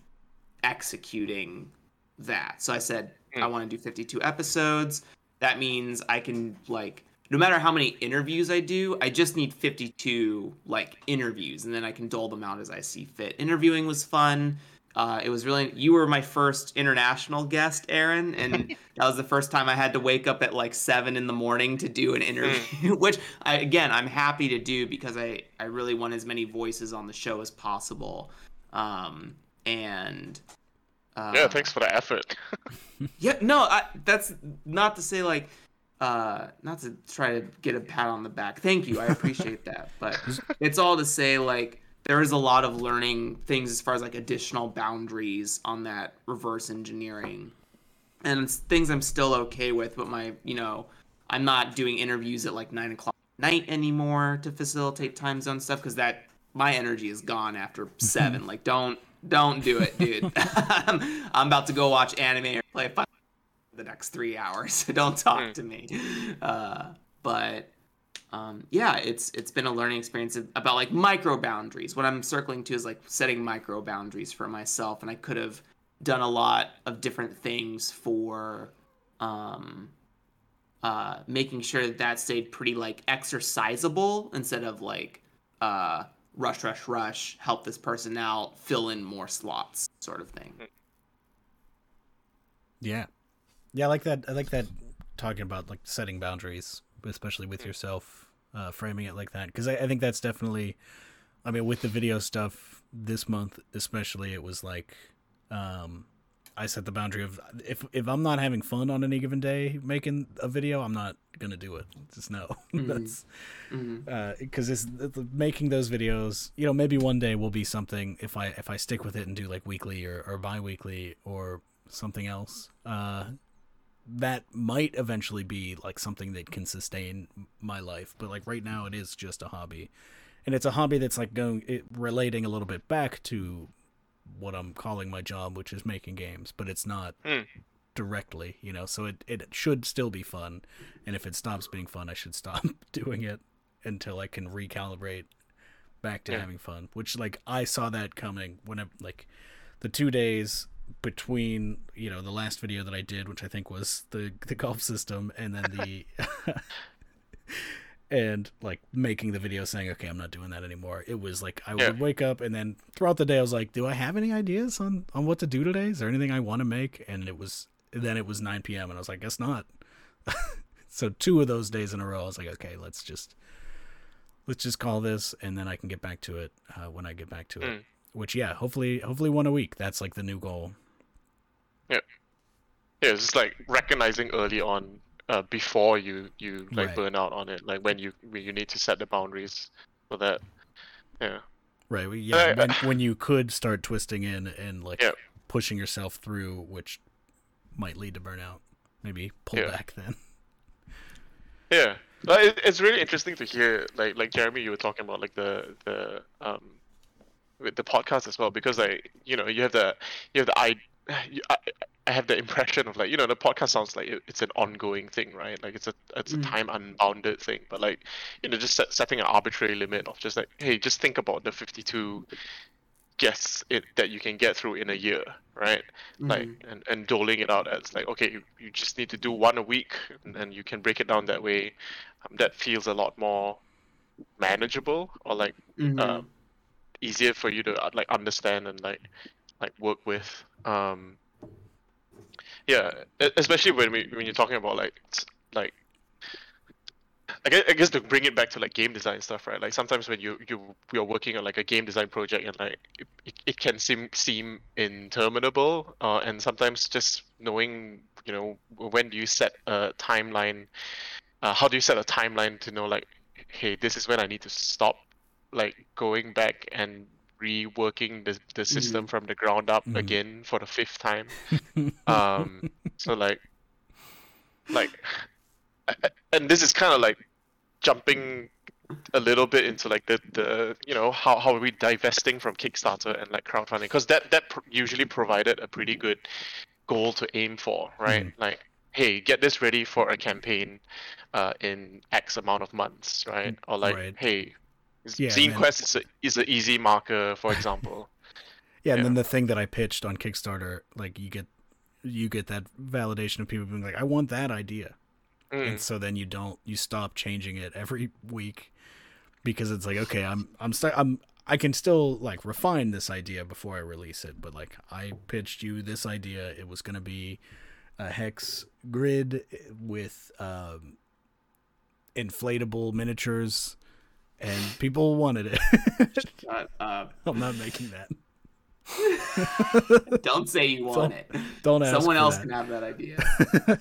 executing that. So I said I want to do 52 episodes. That means I can like no matter how many interviews I do, I just need 52 like interviews and then I can dole them out as I see fit. Interviewing was fun. Uh, it was really you were my first international guest, Aaron, and that was the first time I had to wake up at like seven in the morning to do an interview, which I, again I'm happy to do because I I really want as many voices on the show as possible, um, and uh, Yeah, thanks for the effort. yeah, no, I, that's not to say like, uh, not to try to get a pat on the back. Thank you, I appreciate that, but it's all to say like there is a lot of learning things as far as like additional boundaries on that reverse engineering, and it's things I'm still okay with. But my, you know, I'm not doing interviews at like nine o'clock at night anymore to facilitate time zone stuff because that my energy is gone after seven. like, don't don't do it, dude. I'm, about to go watch anime or play the next three hours. Don't talk Mm. to me. Uh, but um, yeah, it's it's been a learning experience about like micro boundaries. What I'm circling to is like setting micro boundaries for myself, and I could have done a lot of different things for um, uh, making sure that that stayed pretty like exercisable instead of like uh, rush, rush, rush, help this person out, fill in more slots, sort of thing. Yeah. Yeah, I like that. I like that talking about like setting boundaries, especially with yourself, uh, framing it like that. Because I, I think that's definitely, I mean, with the video stuff this month, especially, it was like, um, I set the boundary of if if I'm not having fun on any given day making a video, I'm not gonna do it. Just no. that's Mhm. because it's, it's making those videos. You know, maybe one day will be something if I if I stick with it and do like weekly or or bi-weekly or something else. Uh, that might eventually be like something that can sustain my life. But like right now, it is just a hobby, and it's a hobby that's like going it, relating a little bit back to what I'm calling my job, which is making games. But it's not Hmm. directly, you know. So it it should still be fun, and if it stops being fun, I should stop doing it until I can recalibrate back to Yeah. having fun. Which like I saw that coming when I like the two days between you know the last video that I did, which I think was the the golf system, and then the and like making the video saying, okay, I'm not doing that anymore. It was like I Yeah. would wake up and then throughout the day I was like, do I have any ideas on on what to do today? Is there anything I want to make? And it was then it was 9 p.m. and I was like, guess not. so two of those days in a row, I was like, okay, let's just let's just call this, and then I can get back to it uh, when I get back to it. Mm. Which yeah, hopefully hopefully one a week. That's like the new goal. Yeah, Yeah, it's just like recognizing early on, uh, before you you like Right. burn out on it, like when you when you need to set the boundaries for that. Yeah. Right. well, Yeah. When, when you could start twisting in and like Yeah. pushing yourself through, which might lead to burnout. Maybe pull Yeah. back then. Yeah, but it, it's really interesting to hear, like like Jeremy, you were talking about like the the um with the podcast as well, because like you know you have the you have the I, you, I have the impression of like you know the podcast sounds like it, it's an ongoing thing, right? Like it's a it's a Mm. time unbounded thing, but like you know just set, setting an arbitrary limit of just like hey, just think about the fifty two guess it that you can get through in a year, right? Like Mhm. and, and doling it out as like okay, you, you just need to do one a week, and you can break it down that way. Um, that feels a lot more manageable or like Mhm. um, easier for you to uh, like understand and like like work with. Um, yeah, especially when we when you're talking about like like. I guess, I guess to bring it back to like game design stuff, right? Like sometimes when you you you're working on like a game design project and like it, it, it can seem seem interminable, uh, and sometimes just knowing you know when do you set a timeline, uh, how do you set a timeline to know like, hey, this is when I need to stop, like going back and reworking the the system from the ground up Mhm. again for the fifth time. um, so like, like, and this is kind of like jumping a little bit into like the the you know how how are we divesting from Kickstarter and like crowdfunding because that that pr- usually provided a pretty good goal to aim for, right? Like, hey, get this ready for a campaign uh, in X amount of months, right? Or like, Right. hey, Yeah, Zine Quest is a, is an easy marker, for example. Yeah, and Yeah. then the thing that I pitched on Kickstarter, like you get you get that validation of people being like, I want that idea. Mm. And so then you don't you stop changing it every week because it's like, okay, I'm I'm st- I'm I can still like refine this idea before I release it, but like I pitched you this idea, it was gonna be a hex grid with um inflatable miniatures and people wanted it. Shut up. I'm not making that. Don't say you want it. Don't ask Someone for else that. can have that idea.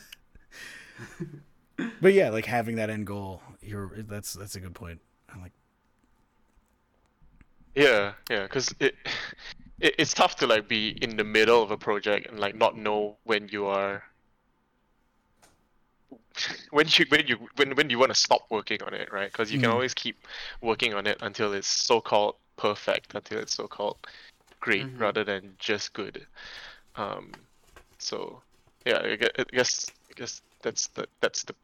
But yeah, like having that end goal, you're that's that's a good point. I'm like, Yeah, yeah, because it, it it's tough to like be in the middle of a project and like not know when you are when you when you when when you want to stop working on it, right? Because you can Mhm. always keep working on it until it's so called perfect, until it's so called great, Mhm. rather than just good. Um, so yeah, I guess I guess that's the that's the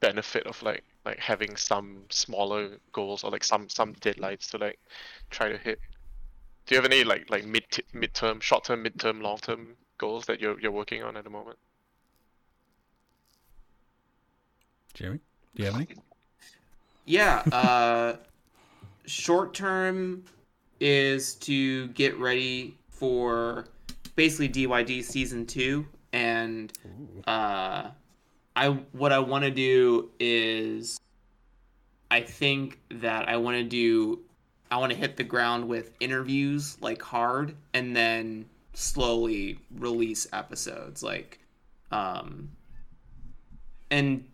benefit of like like having some smaller goals or like some some deadlines to like try to hit. Do you have any like like mid midterm, short term, midterm, long term goals that you're you're working on at the moment? Jeremy, do you have any? Yeah. Uh, short term is to get ready for basically DYD season two, and uh, I what I want to do is I think that I want to do I want to hit the ground with interviews like hard, and then slowly release episodes like um and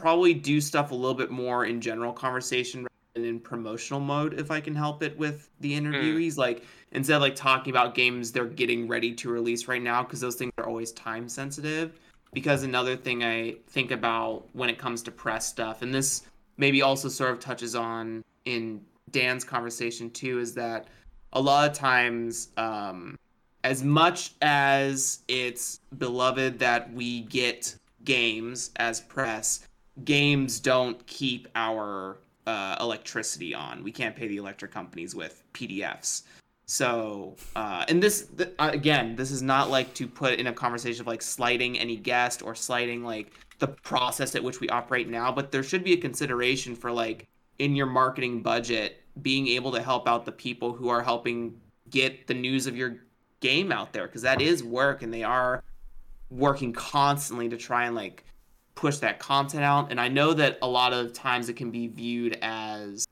probably do stuff a little bit more in general conversation rather than in promotional mode if I can help it with the interviewees. Like instead of like talking about games they're getting ready to release right now because those things are always time sensitive. Because another thing I think about when it comes to press stuff, and this maybe also sort of touches on in Dan's conversation too, is that a lot of times, um, as much as it's beloved that we get games as press, games don't keep our uh, electricity on. We can't pay the electric companies with PDFs. So, uh, and this th- uh, again, this is not like to put in a conversation of like slighting any guest or slighting like the process at which we operate now, but there should be a consideration for like in your marketing budget being able to help out the people who are helping get the news of your game out there because that is work and they are working constantly to try and like push that content out. And I know that a lot of times it can be viewed as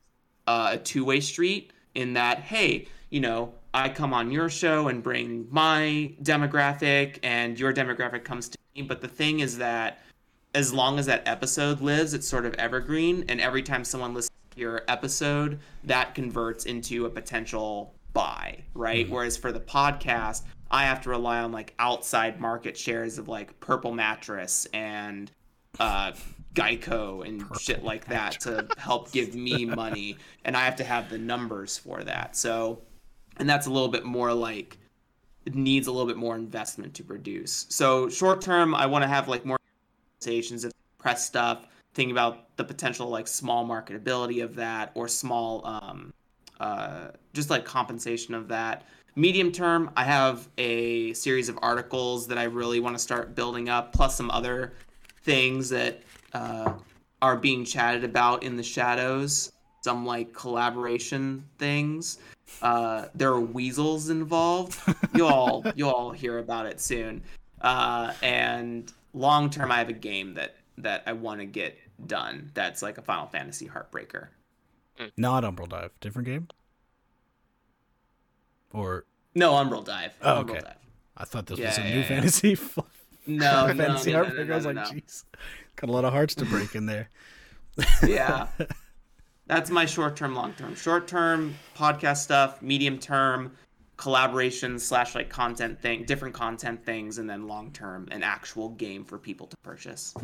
uh, a two way street in that, hey, you know, I come on your show and bring my demographic, and your demographic comes to me. But the thing is that as long as that episode lives, it's sort of evergreen. And every time someone listens to your episode, that converts into a potential buy, right? Whereas for the podcast, I have to rely on like outside market shares of like Purple Mattress and uh, Geico and shit like that to help give me money, and I have to have the numbers for that. So, and that's a little bit more like it needs a little bit more investment to produce. So, short term, I want to have like more conversations of press stuff, thinking about the potential like small marketability of that or small um, uh, just like compensation of that. Medium term, I have a series of articles that I really want to start building up, plus some other things that uh, are being chatted about in the shadows. Some like collaboration things. Uh, there are weasels involved. You all you all hear about it soon. Uh, and long term, I have a game that that I want to get done. That's like a Final Fantasy Heartbreaker. Not Umbral Dive. Different game? Or No, Umbral Dive. Oh, Umbral okay. Dive. I thought this Yeah, was a yeah, new yeah. fantasy No, no, fantasy no, no, heartbreaker. no, I was no, like, no. jeez. Got a lot of hearts to break in there. yeah. That's my short term, long term. Short term podcast stuff, medium term collaboration slash like content thing, different content things, and then long term an actual game for people to purchase.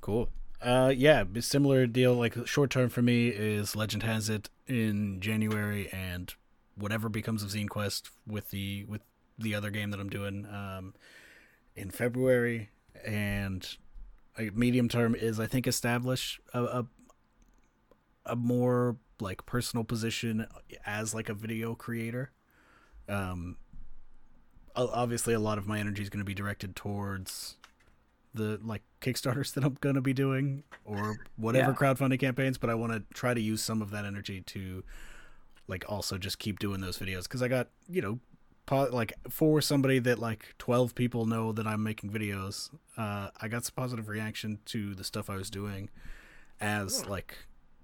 Cool. Uh, yeah, similar deal. Like short term for me is Legend has it in January, and whatever becomes of Zine Quest with the with the other game that I'm doing um, in February, and medium term is I think establish a, a a more like personal position as like a video creator. Um, obviously, a lot of my energy is going to be directed towards the like kickstarters that i'm going to be doing or whatever Yeah. crowdfunding campaigns but i want to try to use some of that energy to like also just keep doing those videos because i got you know like for somebody that like 12 people know that i'm making videos uh i got some positive reaction to the stuff i was doing as like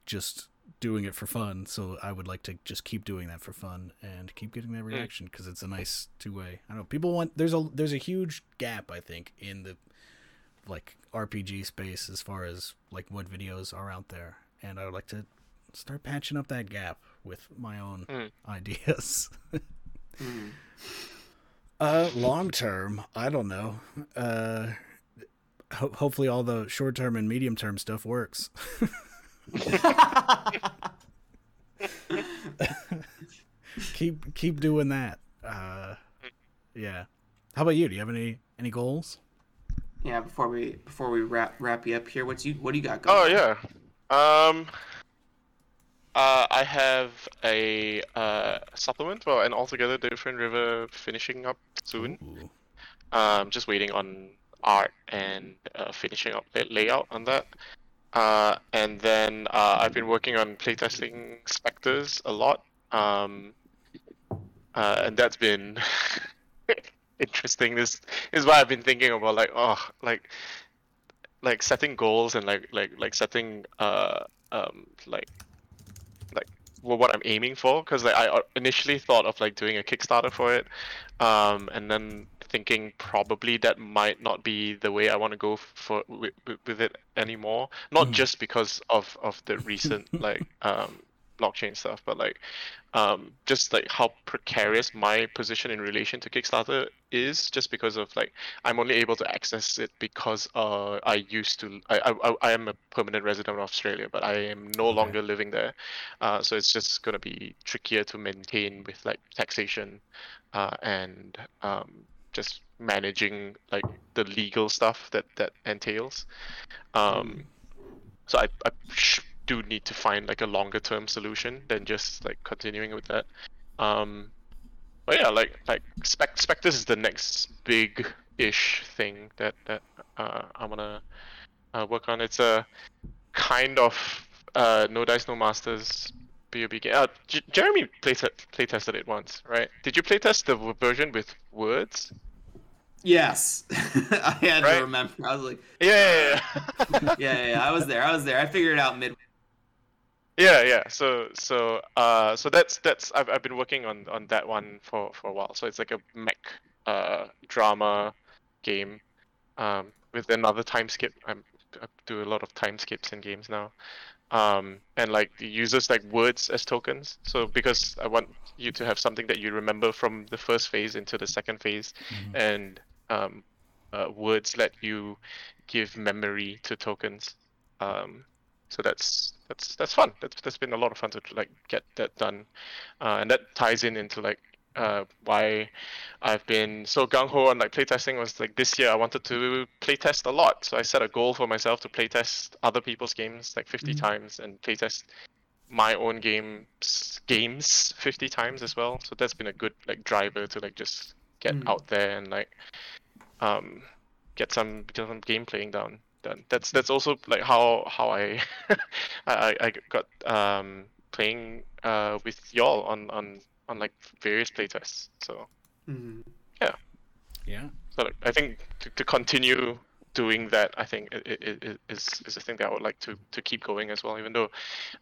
just doing it for fun. So i would like to just keep doing that for fun and keep getting that reaction because it's a nice two-way. I don't know people want there's a there's a huge gap i think in the like RPG space as far as like what videos are out there, and I would like to start patching up that gap with my own Mm. ideas. Mm. uh, long term, I don't know. Uh, ho- hopefully, all the short term and medium term stuff works. keep keep doing that. Uh, yeah. How about you? Do you have any any goals? Yeah, before we before we wrap wrap you up here, what's you what do you got going? Oh yeah. Um. Uh, I have a uh, supplement, well, an altogether different river finishing up soon. Ooh. Um, just waiting on art and uh, finishing up the layout on that. Uh, and then uh, I've been working on playtesting Spectres a lot. Um, uh, and that's been interesting. This is why I've been thinking about like oh like like setting goals and like like like setting uh um like like well, what I'm aiming for because like I uh, initially thought of like doing a Kickstarter for it, um, and then thinking probably that might not be the way I want to go for with, with it anymore. Not Mhm. just because of of the recent like um blockchain stuff, but like um just like how precarious my position in relation to Kickstarter is, just because of like I'm only able to access it because uh I used to I I, I am a permanent resident of Australia, but I am no Okay. longer living there. Uh, so it's just gonna be trickier to maintain with like taxation, uh, and um, just managing like the legal stuff that that entails. Um, so I, I sh- do need to find like a longer term solution than just like continuing with that. Um, but yeah, like like Spec- Spectres is the next big ish thing that that uh, I'm gonna uh, work on. It's a kind of uh, no dice no masters PUB game. Uh, J- Jeremy play playtested it once, right? Did you play test the w- version with words? Yes, I had Right? to remember. I was like, Yeah, yeah, yeah. yeah, yeah, yeah, I was there. I was there. I figured it out mid. Yeah, yeah. So, so, uh, so that's that's I've I've been working on on that one for for a while. So it's like a mech uh drama game, um, with another time skip. I'm I do a lot of time skips in games now, um, and like it uses like words as tokens. So because I want you to have something that you remember from the first phase into the second phase, Mhm. and um, uh, words let you give memory to tokens. Um, so that's that's that's fun. That's that's been a lot of fun to like get that done, uh, and that ties in into like uh, why I've been so gung ho on like playtesting was like this year I wanted to playtest a lot. So I set a goal for myself to playtest other people's games like 50 Mhm. times and playtest my own games games 50 times as well. So that's been a good like driver to like just get Mm. out there and like um get some get some game playing down done. That's that's also like how how I I, I I got um playing uh with y'all on on on like various playtests. So Mhm. Yeah. so like, I think to, to continue doing that, I think i- i- i- is is a thing that I would like to to keep going as well. Even though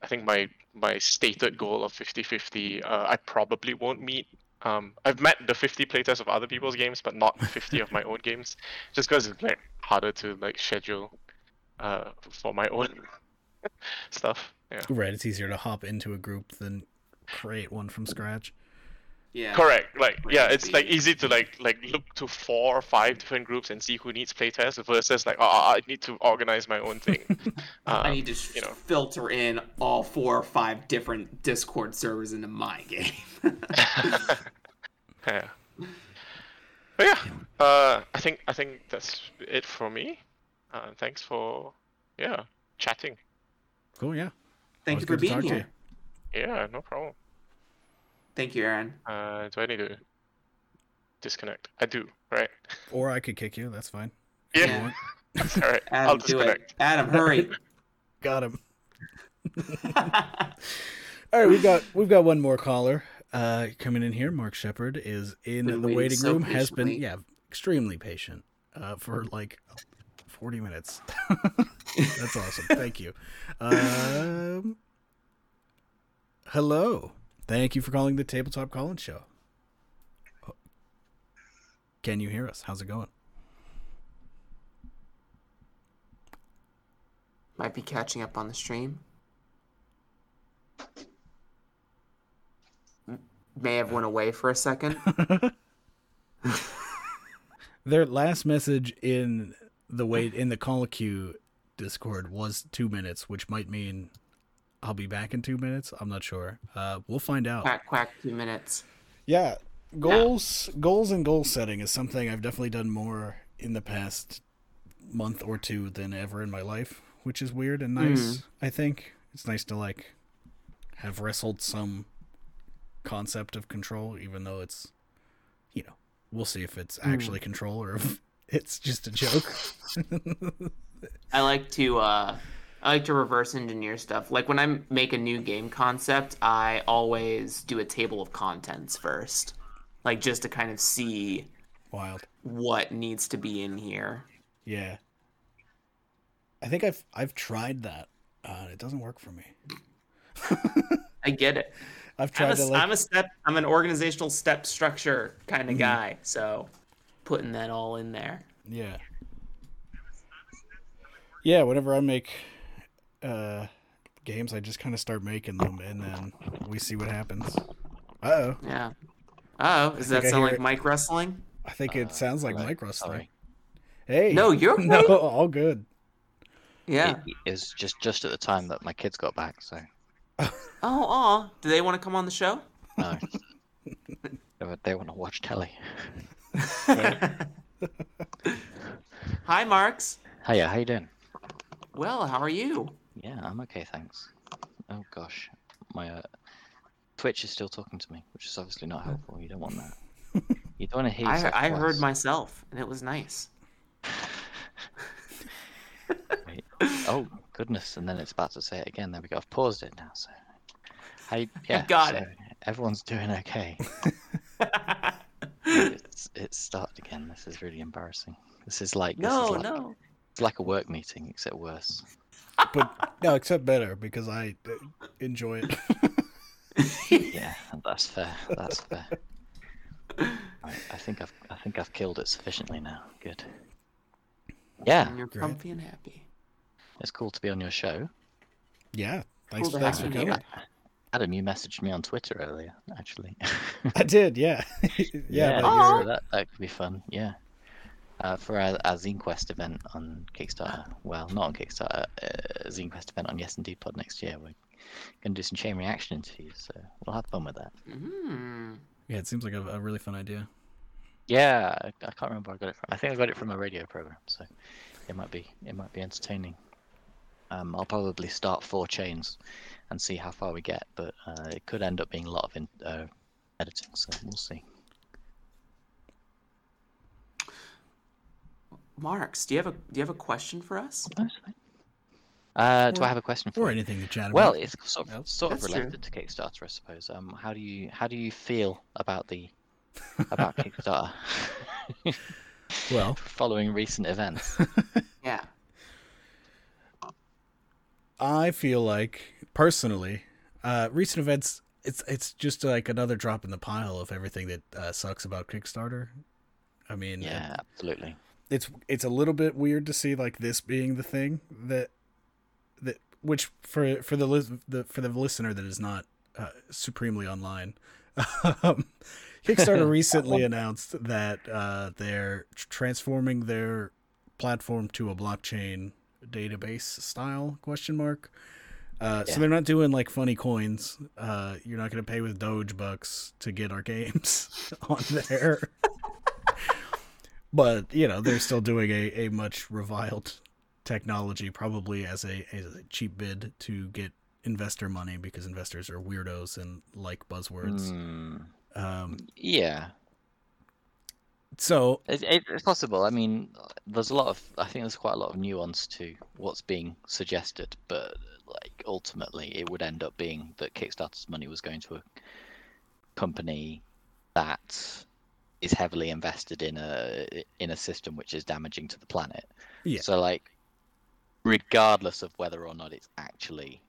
I think my my stated goal of 50-50, uh, I probably won't meet. Um, I've met the 50 playtests of other people's games, but not 50 of my own games, just because it's like harder to like schedule uh, for my own stuff. Yeah. Right. It's easier to hop into a group than create one from scratch. Yeah. Correct. Like Right, yeah, it's it's like easy to like like look to four or five different groups and see who needs playtest versus like oh I need to organize my own thing. I Um, need to sh- you know. filter in all four or five different Discord servers into my game. yeah. But yeah, uh, I think I think that's it for me. Uh, thanks for yeah chatting. Cool. Yeah. Thank you for being here. you. Yeah, no problem. Thank you, Aaron. Uh, do I need to disconnect? I do, right? Or I could kick you. That's fine. Yeah. That's all right. Adam, I'll do it. disconnect. Adam, hurry. Got him. All right, we've got we've got one more caller uh, coming in here. Mark Shepard is in Been the waiting waiting so room. Has been yeah, extremely patient uh, for like forty minutes. That's awesome. Thank you. Um, hello. Thank you for calling the Tabletop Collins Show. Can you hear us? How's it going? Might be catching up on the stream. May have went away for a second. Their last message in the wait in the call queue Discord was two minutes, which might mean I'll be back in two minutes. I'm not sure. Uh, we'll find out. quack quack. Two minutes. Yeah, goals, goals, and goal setting is something I've definitely done more in the past month or two than ever in my life, which is weird and nice. I think it's nice to like have wrestled some concept of control, even though it's, you know, we'll see if it's actually control or if it's just a joke. I like to uh I like to reverse engineer stuff. Like when I make a new game concept, I always do a table of contents first. Like just to kind of see Wild. what needs to be in here. Yeah. I think I've I've tried that. Uh, it doesn't work for me. I get it. I've I'm tried a, to like am a step I'm an organizational step structure kind Mm-hmm. of guy. So putting that all in there. Yeah. Yeah, whenever I make uh games, I just kind of start making them and then we see what happens. Uh-oh. Yeah. Oh, does that sound like it. mic wrestling? I think it sounds like hello, mic wrestling. sorry. Hey. No, you're No, all good. Yeah. It, it just just at the time that my kids got back, so Oh, aw. Do they want to come on the show? no. they, they want to watch telly. Hi, Marks. Hiya, how you doing? Well, how are you? Yeah, I'm okay, thanks. Oh gosh, my uh, Twitch is still talking to me, which is obviously not helpful. You don't want that. You don't want to hear I, I heard myself, and it was nice. Wait. Oh goodness, and then it's about to say it again. There we go. I've paused it now, so. I yeah. got so it. Everyone's doing okay. it's it's started again. This is really embarrassing. This is like this no, is like, no. It's like a work meeting, except worse. But no, except better because I uh, enjoy it. Yeah, that's fair. That's fair. Right, I think I've I think I've killed it sufficiently now. Good. Yeah, And you're Great. comfy and happy. it's cool to be on your show. yeah. Thanks, Cool to thanks have for you coming. here. Adam, you messaged me on Twitter earlier, actually. I did, yeah. yeah, but Aw. that that could be fun. Yeah. Uh, for our, our Zine Quest event on Kickstarter. Well, not on Kickstarter. Uh, Zine Quest event on Yes Indeed Pod next year. We're gonna do some chain reaction interviews, so we'll have fun with that. Mm. yeah, it seems like a, a really fun idea. Yeah, I, I can't remember where I got it from. I think I got it from a radio program, so it might be it might be entertaining. Um, I'll probably start four chains and see how far we get, but uh, it could end up being a lot of in, uh, editing, so we'll see. Marks, do you have a do you have a question for us? Uh, do Or- I have a question for or you? anything to chat Well, it's sort of, Else? sort of That's true. related to Kickstarter, I suppose. Um, how do you how do you feel about the about Kickstarter well, following recent events? Yeah. I feel like personally, uh, recent events. It's it's just like another drop in the pile of everything that uh, sucks about Kickstarter. I mean, yeah, absolutely. It's it's a little bit weird to see like this being the thing that that which for for the the for the listener that is not uh, supremely online. um, Kickstarter recently announced that uh, they're transforming their platform to a blockchain database style question mark. Uh, So they're not doing like funny coins. Uh, you're not going to pay with Doge bucks to get our games on there but you know they're still doing a, a much reviled technology probably as a, as a cheap bid to get investor money because investors are weirdos and like buzzwords. Hmm, um, yeah, so it, it, it's possible. I mean, there's a lot of I think there's quite a lot of nuance to what's being suggested, but like ultimately, it would end up being that Kickstarter's money was going to a company that is heavily invested in a in a system which is damaging to the planet. Yeah. So like, regardless of whether or not it's actually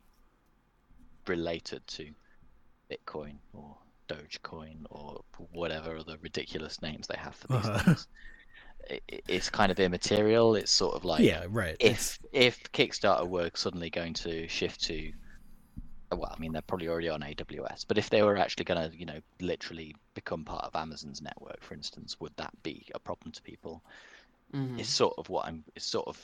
related to Bitcoin or Dogecoin or whatever other ridiculous names they have for these Uh-huh. things, i i- it's kind of immaterial. It's sort of like yeah right It's- if if Kickstarter were suddenly going to shift to well, I mean they're probably already on AWS, but if they were actually going to, you know, literally become part of Amazon's network, for instance, would that be a problem to people? Mhm. It's sort of what I'm. It's sort of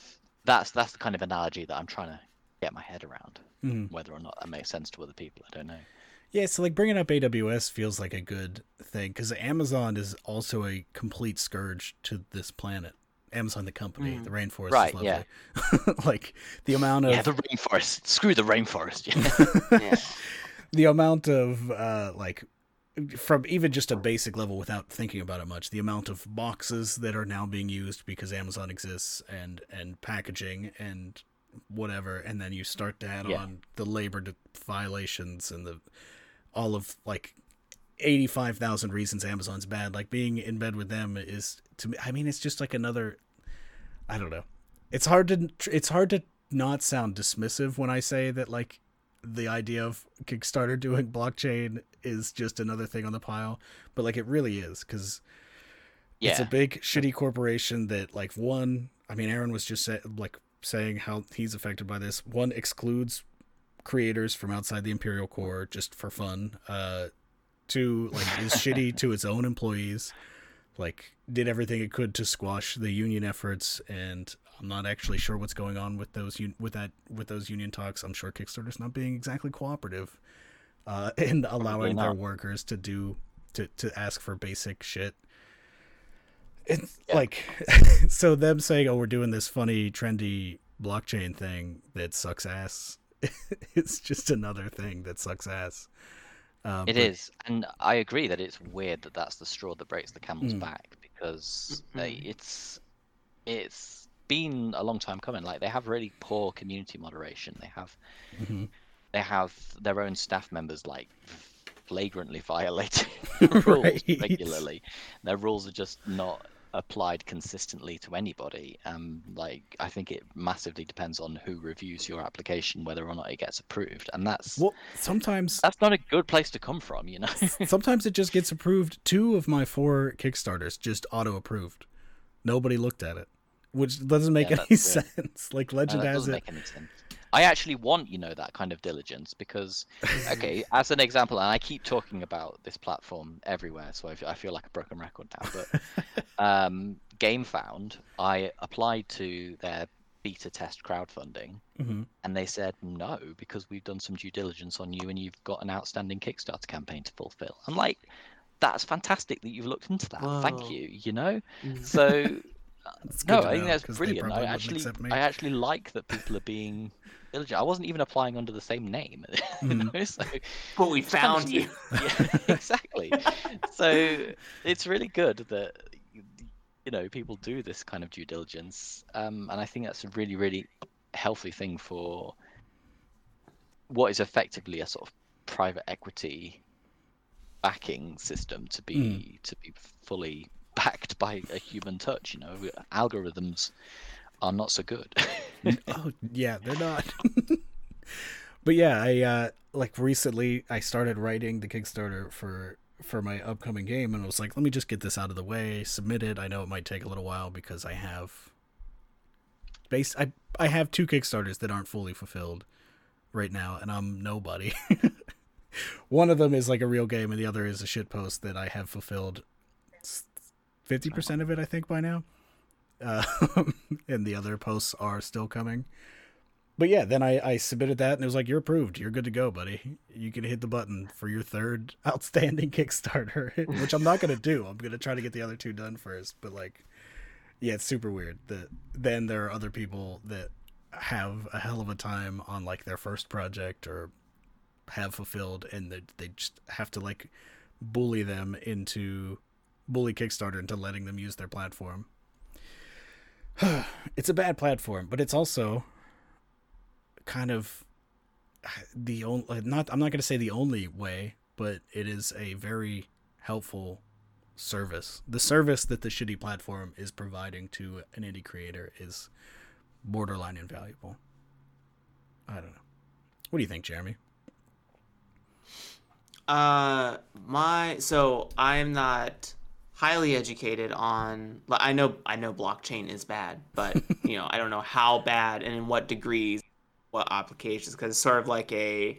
that's that's the kind of analogy that I'm trying to get my head around. Mhm. Whether or not that makes sense to other people, I don't know. yeah so like bringing up aws feels like a good thing because amazon is also a complete scourge to this planet amazon the company Mm. the rainforest Right, yeah. like the amount of Yeah, the rainforest. Screw the rainforest. Yeah. Yeah. the amount of uh like from even just a basic level without thinking about it much the amount of boxes that are now being used because amazon exists and and packaging and whatever and then you start to add Yeah. on the labor violations and the all of like 85,000 reasons amazon's bad like being in bed with them is to me i mean it's just like another i don't know it's hard to it's hard to not sound dismissive when i say that like the idea of Kickstarter doing blockchain is just another thing on the pile, but like it really is because it's a big shitty corporation that like one. I mean, Aaron was just say, like saying how he's affected by this. One excludes creators from outside the Imperial Core just for fun. Uh, two like is shitty to its own employees. Like did everything it could to squash the union efforts and I'm not actually sure what's going on with those un- with that with those union talks. I'm sure Kickstarter's not being exactly cooperative uh, and allowing their workers to do to to ask for basic shit. It's Yeah. like so them saying, "Oh, we're doing this funny, trendy blockchain thing that sucks ass." it's just another thing that sucks ass. Uh, It but- is, and I agree that it's weird that that's the straw that breaks the camel's Mm. back because Mhm. it's it's been a long time coming. Like they have really poor community moderation. They have Mhm. they have their own staff members like flagrantly violating rules Right. regularly. Their rules are just not applied consistently to anybody. Um, like I think it massively depends on who reviews your application, whether or not it gets approved, and that's Well, sometimes that's not a good place to come from, you know. sometimes it just gets approved. Two of my four Kickstarters just auto approved. Nobody looked at it, which doesn't make Yeah, any weird. sense. Like No, Legend that has doesn't it. Make any sense. I actually want, you know, that kind of diligence because, okay, as an example, and I keep talking about this platform everywhere, so I feel, I feel like a broken record now. But um, GameFound, I applied to their beta test crowdfunding, Mhm. and they said no because we've done some due diligence on you and you've got an outstanding Kickstarter campaign to fulfill. I'm like, that's fantastic that you've looked into that. Whoa. Thank you. You know, Mhm. so No, I think that's brilliant. I actually. I actually like that people are being diligent. I wasn't even applying under the same name. you Mhm. know, so But we it's kind of- found you. yeah, exactly. so it's really good that you know people do this kind of due diligence, um, and I think that's a really, really healthy thing for what is effectively a sort of private equity backing system to be to be fully backed by a human touch. You know, algorithms are not so good. oh yeah, they're not. but yeah, I uh like recently I started writing the Kickstarter for for my upcoming game and I was like, let me just get this out of the way, submit it. I know it might take a little while because I have base I I have two Kickstarters that aren't fully fulfilled right now and I'm nobody. One of them is like a real game and the other is a shit post that I have fulfilled 50% of it I think by now. Uh, and the other posts are still coming. But yeah, then I, I submitted that and it was like, you're approved. You're good to go, buddy. You can hit the button for your third outstanding Kickstarter, which I'm not going to do. I'm going to try to get the other two done first. But like, yeah, it's super weird that then there are other people that have a hell of a time on like their first project or have fulfilled and they, they just have to like bully them into bully Kickstarter into letting them use their platform. it's a bad platform, but it's also kind of the only not I'm not going to say the only way, but it is a very helpful service. The service that the shitty platform is providing to an indie creator is borderline invaluable. I don't know. What do you think, Jeremy? Uh, my so I'm not highly educated on. I know I know blockchain is bad, but you know I don't know how bad and in what degrees, what applications, because it's sort of like a,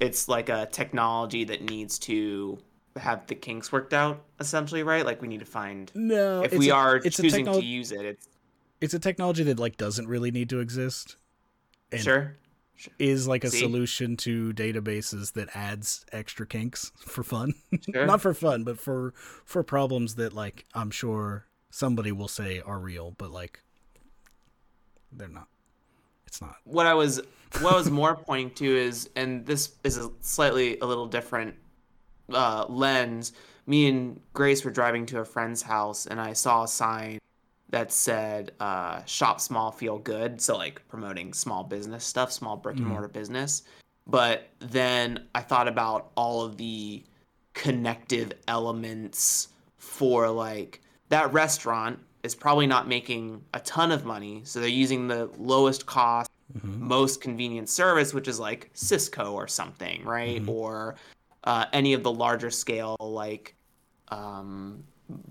it's like a technology that needs to have the kinks worked out essentially, right? Like we need to find No, if we are it's a choosing technol- to use it. It's it's a technology that like doesn't really need to exist. And sure. Is like a See? solution to databases that adds extra kinks for fun. Sure. Not for fun, but for for problems that like I'm sure somebody will say are real, but like they're not. It's not. what I was what I was more pointing to is, and this is a slightly a little different uh, lens. Me and Grace were driving to a friend's house, and I saw a sign that said uh, "Shop Small, Feel Good," so like promoting small business stuff, small brick and Mhm. mortar business. But then I thought about all of the connective elements for like that restaurant is probably not making a ton of money, so they're using the lowest cost Mhm. most convenient service, which is like Sysco or something, right? Mhm. Or uh, any of the larger scale, like um,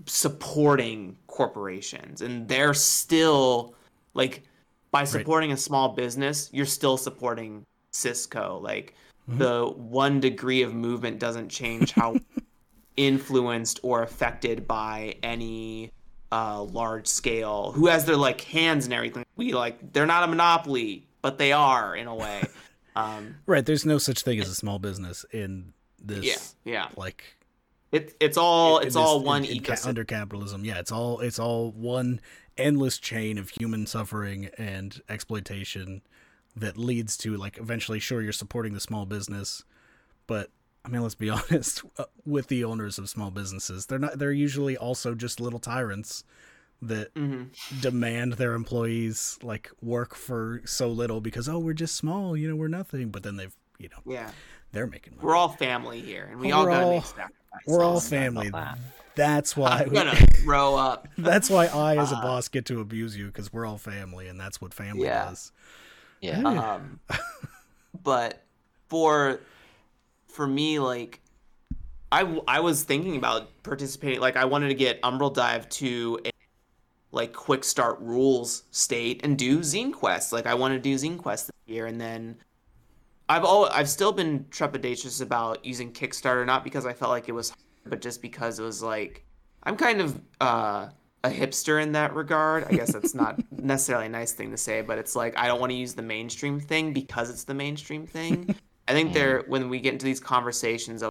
supporting corporations. And they're still, like, by supporting a small business, you're still supporting Sysco. Like, Mhm. the one degree of movement doesn't change how influenced or affected by any uh, large scale who has their like hands and everything. We like they're not a monopoly, but they are in a way. Um, Right, there's no such thing as a small business in this yeah, yeah. like It, it's all it's all one in ecosystem. under capitalism. Yeah, it's all it's all one endless chain of human suffering and exploitation that leads to like eventually sure you're supporting the small business, but I mean let's be honest uh, with the owners of small businesses. They're not they're usually also just little tyrants that hmm demand their employees like work for so little because oh we're just small, you know, we're nothing, but then they've, you know, Yeah, they're making money. we're all family here, and we We're all gotta make sacrifices. We're all family. that. That's why I'm we, gonna grow up. That's why I, as a Uh, boss, get to abuse you because we're all family, and that's what family Yeah. does. Yeah. um but for for me like I I was thinking about participating like i wanted to get umbral dive to a like quick start rules state and do zine quest like i want to do zine quest this year and then i've all i've still been trepidatious about using kickstarter not because i felt like it was but just because it was like i'm kind of uh a hipster in that regard. I guess that's not necessarily a nice thing to say, but it's like I don't want to use the mainstream thing because it's the mainstream thing. I think there when we get into these conversations of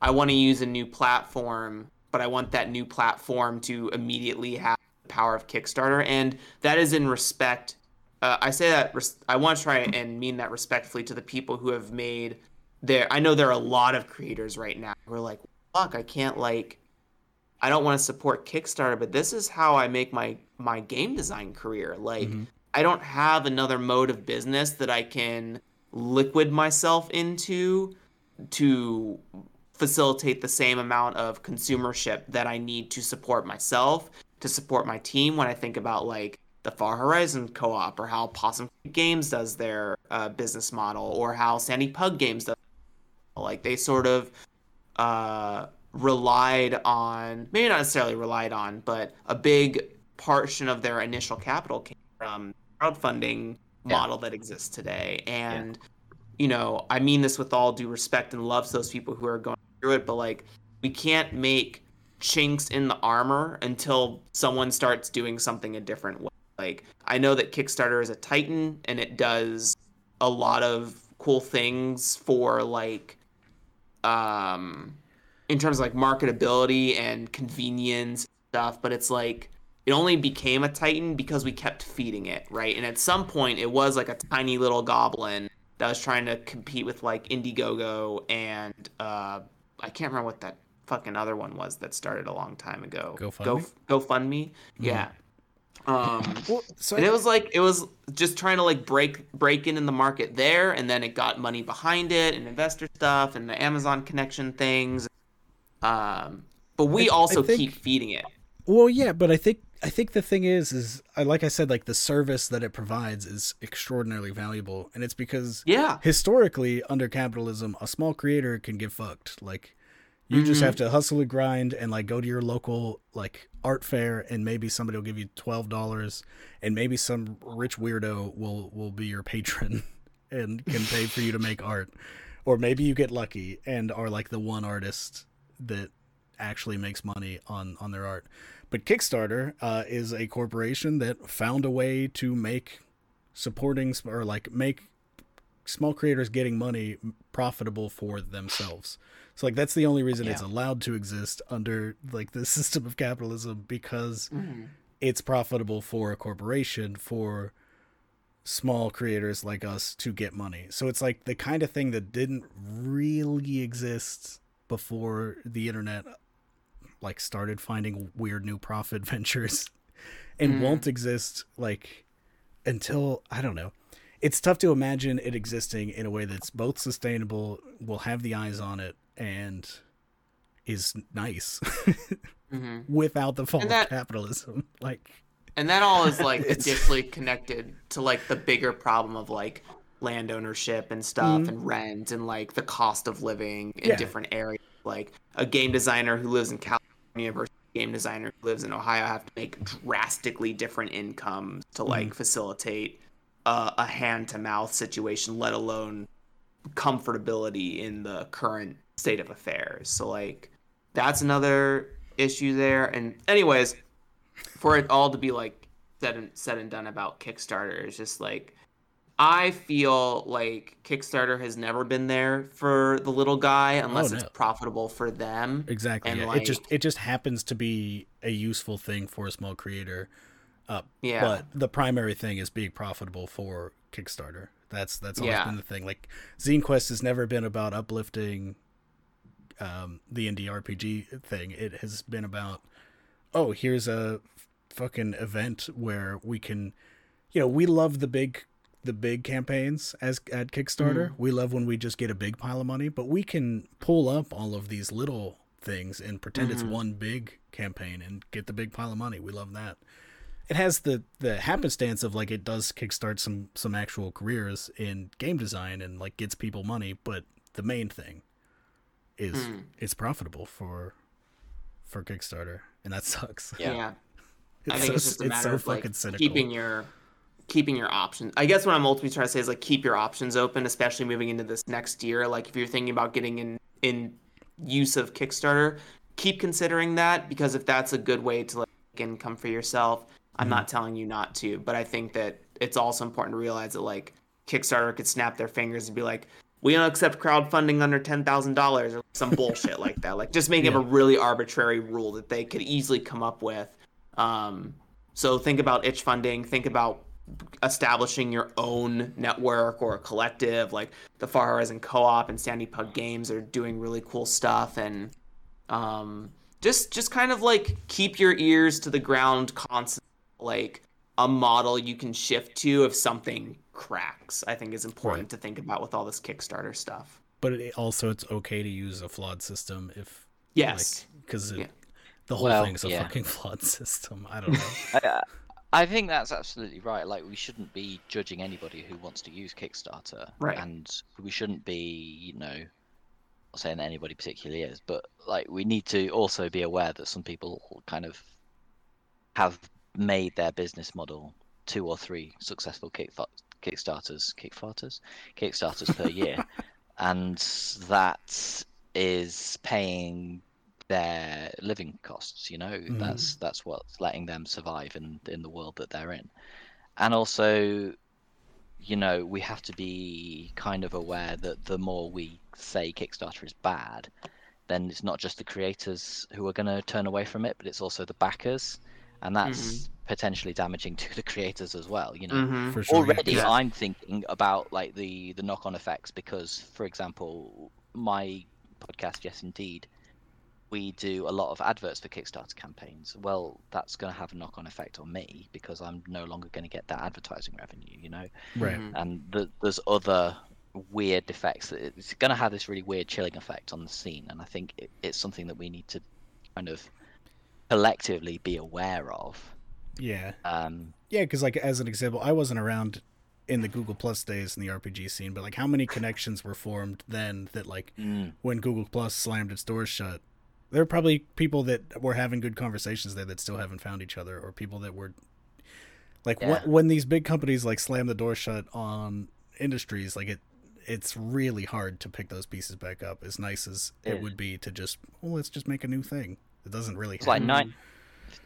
I want to use a new platform, but I want that new platform to immediately have the power of Kickstarter, and that is in respect. Uh, I say that res- I want to try and mean that respectfully to the people who have made their. I know there are a lot of creators right now who are like, "Fuck, I can't like." I don't want to support Kickstarter, but this is how I make my my game design career. Like, I don't have another mode of business that I can liquid myself into to facilitate the same amount of consumership that I need to support myself, to support my team when I think about like the Far Horizon co-op or how Possum Games does their uh, business model or how Sandy Pug Games does like they sort of uh, relied on maybe not necessarily relied on but a big portion of their initial capital came from crowdfunding Yeah. model that exists today. And you know i mean this with all due respect and love to those people who are going through it but like we can't make chinks in the armor until someone starts doing something a different way like i know that kickstarter is a titan and it does a lot of cool things for like um in terms of like marketability and convenience stuff but it's like it only became a titan because we kept feeding it right? And at some point it was like a tiny little goblin that was trying to compete with like indiegogo and uh i can't remember what that fucking other one was that started a long time ago. GoFundMe? go gofundme? Yeah um Well, so and I- it was like it was just trying to like break break in in the market there and then it got money behind it and investor stuff and the amazon connection things. Um but we I- I also think- keep feeding it. Well, yeah, but I think I think the thing is, is I like I said, like the service that it provides is extraordinarily valuable, and it's because yeah. historically under capitalism, a small creator can get fucked. Like you just have to hustle and grind and like go to your local like art fair, and maybe somebody will give you twelve dollars, and maybe some rich weirdo will will be your patron and can pay for you to make art, or maybe you get lucky and are like the one artist that actually makes money on on their art. But Kickstarter uh, is a corporation that found a way to make supporting or like make small creators getting money profitable for themselves. So like that's the only reason it's allowed to exist under like the system of capitalism because Mm-hmm. it's profitable for a corporation for small creators like us to get money. So it's like the kind of thing that didn't really exist before the internet like started finding weird new profit ventures and won't exist like until I don't know. It's tough to imagine it existing in a way that's both sustainable, will have the eyes on it, and is nice hmm without the fall that- of capitalism. Like, and that all is like It's- additionally connected to like the bigger problem of like land ownership and stuff and rent and like the cost of living in Yeah. different areas like a game designer who lives in california versus a game designer who lives in ohio have to make drastically different incomes to like facilitate uh, a hand to mouth situation let alone comfortability in the current state of affairs so like that's another issue there and anyways for it all to be like said and said and done about Kickstarter is just like I feel like Kickstarter has never been there for the little guy unless Oh, it's profitable for them. exactly. And, yeah. like- it just it just happens to be a useful thing for a small creator. Uh, Yeah. But the primary thing is being profitable for Kickstarter. That's that's always Yeah. been the thing. Like Zine Quest has never been about uplifting um, the indie RPG thing. It has been about oh, here's a fucking event where we can, you know, we love the big the big campaigns as at Kickstarter. We love when we just get a big pile of money, but we can pull up all of these little things and pretend it's one big campaign and get the big pile of money. We love that. It has the the happenstance of like it does kickstart some some actual careers in game design and like gets people money, but the main thing is hmm. it's profitable for for Kickstarter, and that sucks. Yeah. Yeah. It's I think so, it's just a matter so of like fucking cynical. keeping your keeping your options. I guess what I'm ultimately trying to say is like keep your options open, especially moving into this next year. Like if you're thinking about getting in in use of Kickstarter, keep considering that because if that's a good way to like make income for yourself, I'm not mm-hmm. telling you not to, but I think that it's also important to realize that like Kickstarter could snap their fingers and be like, we don't accept crowdfunding under ten thousand dollars or some bullshit like that. Like just making up a really arbitrary rule that they could easily come up with. Um, So think about itch funding. Think about establishing your own network or a collective. Like the Far Horizon Co-op and Sandy Pug Games are doing really cool stuff, and um, just just kind of like keep your ears to the ground constantly. Like a model you can shift to if something cracks. I think is important Right. to think about with all this Kickstarter stuff. But it, also, it's okay to use a flawed system if Yes. because Yeah. the whole Well, thing's a yeah. fucking flawed system. I don't know. I, I think that's absolutely right. Like, we shouldn't be judging anybody who wants to use Kickstarter, Right. And we shouldn't be, you know, not saying that anybody particularly is, but like, we need to also be aware that some people kind of have made their business model two or three successful kick Kickstarters, Kickstarters, Kickstarters per year, and that is paying their living costs. You know, mm-hmm. that's that's what's letting them survive in in the world that they're in, and also, you know, we have to be kind of aware that the more we say Kickstarter is bad, then it's not just the creators who are going to turn away from it, but it's also the backers, and that's mm-hmm. Potentially damaging to the creators as well. You know, Mm-hmm. For sure. already Yeah. i'm thinking about like the the knock-on effects because for example my podcast yes indeed we do a lot of adverts for kickstarter campaigns well that's going to have a knock-on effect on me because i'm no longer going to get that advertising revenue you know Right. Mhm. and the, there's other weird effects that it's going to have this really weird chilling effect on the scene and i think it, it's something that we need to kind of collectively be aware of Yeah. um Yeah, because like as an example, I wasn't around in the Google Plus days in the RPG scene, but like how many connections were formed then that like mm, when Google Plus slammed its doors shut, there are probably people that were having good conversations there that still haven't found each other, or people that were like Yeah. wh- when these big companies like slam the door shut on industries, like it. It's really hard to pick those pieces back up. As nice as it would be to just, well, let's just make a new thing. It doesn't really. it's like nine,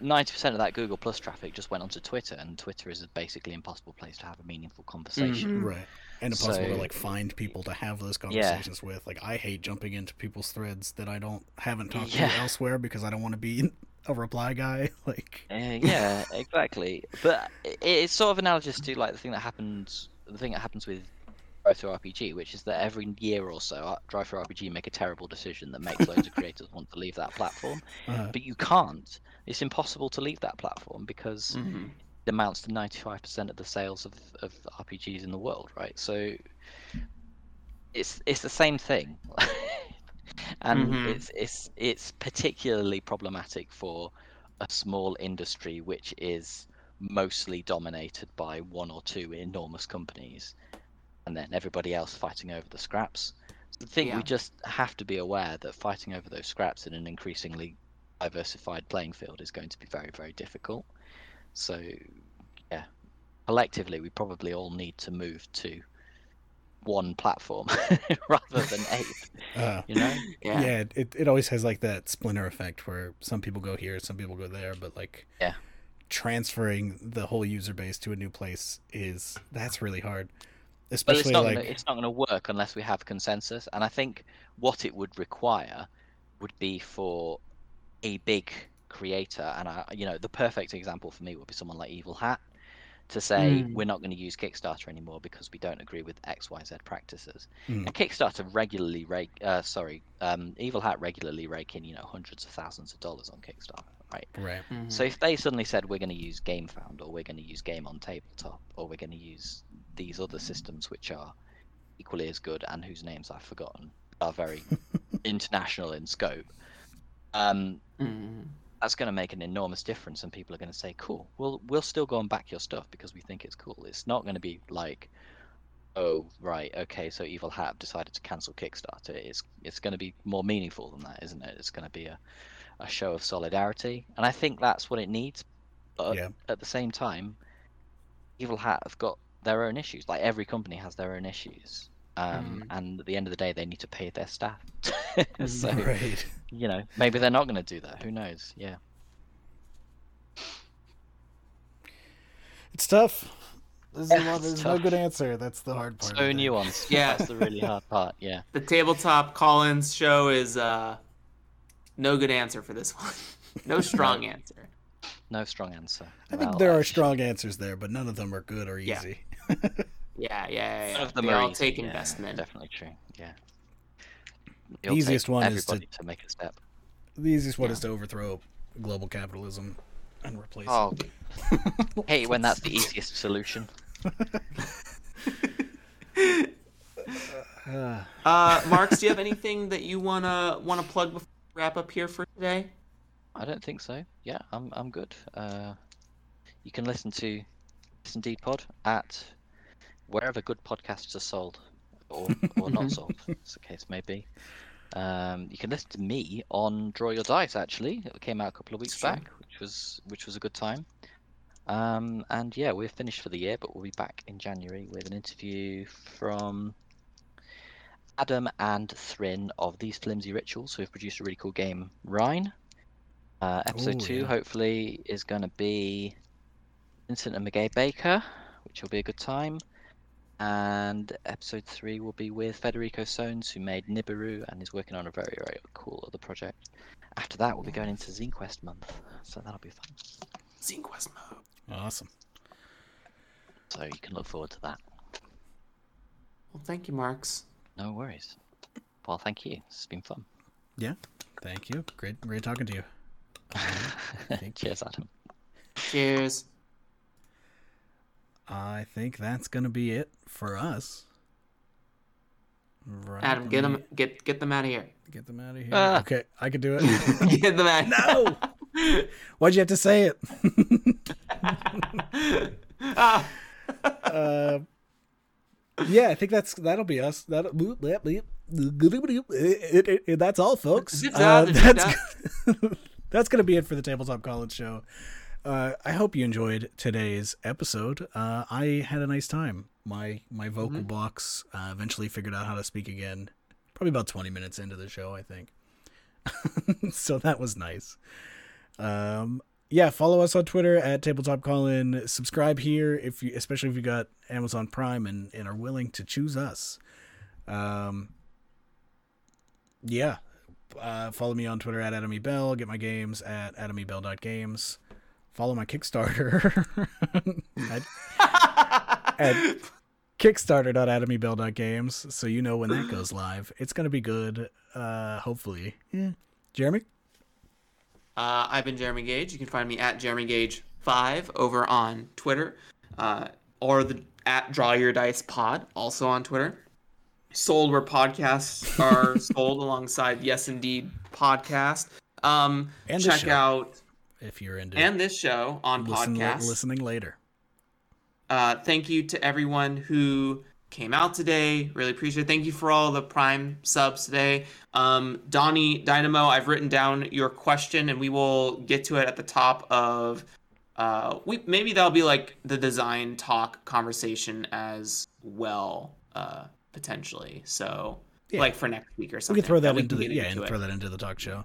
ninety percent of that Google Plus traffic just went onto Twitter, and Twitter is a basically impossible place to have a meaningful conversation. Mhm. right and impossible to like find people to have those conversations with like i hate jumping into people's threads that i don't haven't talked Yeah. to elsewhere because i don't want to be a reply guy like Uh, yeah, exactly. But i- it's sort of analogous to like the thing that happens, the thing that happens with DriveThruRPG, which is that every year or so, uh, DriveThruRPG make a terrible decision that makes loads of creators want to leave that platform, uh, but you can't. It's impossible to leave that platform because Mhm. it amounts to 95% of the sales of, of RPGs in the world, right? So it's it's the same thing. and Mhm. it's it's it's particularly problematic for a small industry which is mostly dominated by one or two enormous companies and then everybody else fighting over the scraps. So I think Yeah. we just have to be aware that fighting over those scraps in an increasingly diversified playing field is going to be very, very difficult. So, yeah, collectively, we probably all need to move to one platform rather than eight. uh, You know? Yeah. yeah, it, it always has like that splinter effect where some people go here some people go there but like Yeah. transferring the whole user base to a new place is that's really hard But it's especially not like gonna, it's not going to work unless we have consensus. And I think what it would require would be for a big creator, and I, you know, the perfect example for me would be someone like Evil Hat, to say Mm. we're not going to use Kickstarter anymore because we don't agree with X Y Z practices. Mm. And Kickstarter regularly rake, uh, sorry, um, Evil Hat regularly rake in you know hundreds of thousands of dollars on Kickstarter, right? right Mhm. So if they suddenly said we're going to use GameFound or we're going to use Game on Tabletop or we're going to use these other systems which are equally as good and whose names I've forgotten are very international in scope, um, Mhm. that's going to make an enormous difference and people are going to say, "Cool, we'll we'll still go and back your stuff because we think it's cool." It's not going to be like, "Oh, right, okay, so Evil Hat decided to cancel Kickstarter." It's it's going to be more meaningful than that, isn't it? It's going to be a a show of solidarity, and I think that's what it needs. But Yeah. at the same time, Evil Hat have got their own issues. Like every company has their own issues, um, Mhm. and at the end of the day, they need to pay their staff. so right you know, maybe they're not going to do that. Who knows? Yeah. it's tough there's, a Yeah, lot, it's there's no good answer that's the hard part So I think. nuanced. Yeah. That's the really hard part. Yeah. The tabletop Collins show is uh no good answer for this one. No strong answer. No strong answer. I think Well, there are strong answers there, but none of them are good or Yeah. easy. Yeah, yeah, yeah. None yeah. of them They are all easy, take investment. Definitely true. Yeah. The It'll easiest take one is to- to make a step. The easiest one Yeah. is to overthrow global capitalism and replace it. Oh, hate when that's the easiest solution. Uh, Uh, Marks, do you have anything that you wanna wanna plug before we wrap up here for today? I don't think so. Yeah, I'm I'm good. Uh, you can listen to Listen D Pod at wherever good podcasts are sold, or or not sold, as the case may be. Um, you can listen to me on Draw Your Dice. Actually, it came out a couple of weeks Sure. back, which was which was a good time. Um, and yeah, we're finished for the year, but we'll be back in January with an interview from Adam and Thrin of These Flimsy Rituals, who have produced a really cool game, Rhine. Uh, episode Ooh, two, yeah. hopefully, is going to be Vincent and Meguey Baker, which will be a good time. And episode three will be with Federico Sohns, who made Nibiru and is working on a very, very cool other project. After that, we'll be going into ZineQuest month, so that'll be fun. Zine Quest mode. awesome. So you can look forward to that. Well, thank you, Marks. No worries. Well, thank you. It's been fun. Yeah. Thank you. Great, great talking to you. Cheers, Adam. Cheers. I think that's gonna be it for us. Right. Adam, get them get get them out of here. Get them out of here. Ah. Okay, I could do it. get them out. no. Why'd you have to say it? ah. uh, yeah, I think that's that'll be us. That'll, it, it, it, that's all, folks. Uh, that's that's gonna be it for the Tabletop Call-In Show. Uh, I hope you enjoyed today's episode. Uh, I had a nice time. My my vocal box uh, eventually figured out how to speak again. Probably about twenty minutes into the show, I think. so that was nice. Um, yeah, follow us on Twitter at Tabletop Call-In. Subscribe here if you, especially if you got Amazon Prime and, and are willing to choose us. Um, yeah, uh, follow me on Twitter at Adamy Bell. Get my games at adamybell.games. Follow my Kickstarter at, at kickstarter.adamybell.games so you know when that goes live. It's gonna be good. Uh, hopefully. Yeah. Jeremy. Uh, I've been Jeremy Gage. You can find me at Jeremy Gage five over on Twitter, uh, or the at Draw Your Dice Pod also on Twitter. Sold where podcasts are sold alongside Yes Indeed podcast. Um, And this check show. out If you're into and this show on listen, podcast. listening later. Uh, thank you to everyone who came out today. Really appreciate it. Thank you for all the Prime subs today. Um, Donnie Dynamo, I've written down your question and we will get to it at the top of. Uh, we maybe that'll be like the design talk conversation as well, uh, potentially. So Yeah. like for next week or something. We can throw that into the yeah, into and it. throw that into the talk show.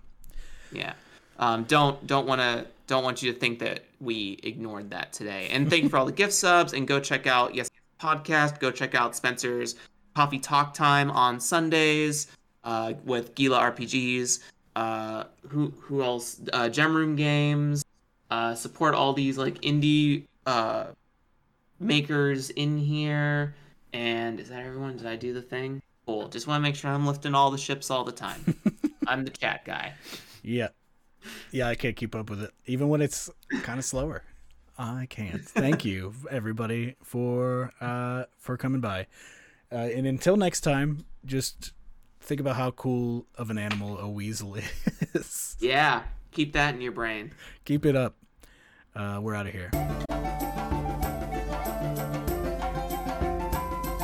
Yeah. Um, don't don't want to don't want you to think that we ignored that today. And thank you for all the gift subs. And go check out yes podcast. Go check out Spencer's Coffee Talk Time on Sundays uh, with Gila RPGs. Uh, who who else? Uh, Gem Room Games. Uh, support all these like indie uh, makers in here. And is that everyone? Did I do the thing? Cool. Just want to make sure I'm lifting all the ships all the time. I'm the chat guy. Yeah. Yeah, I can't keep up with it. Even when it's kind of slower. I can't. Thank you everybody for uh for coming by. Uh, and until next time, just think about how cool of an animal a weasel is. Yeah, keep that in your brain. Keep it up. Uh, we're out of here.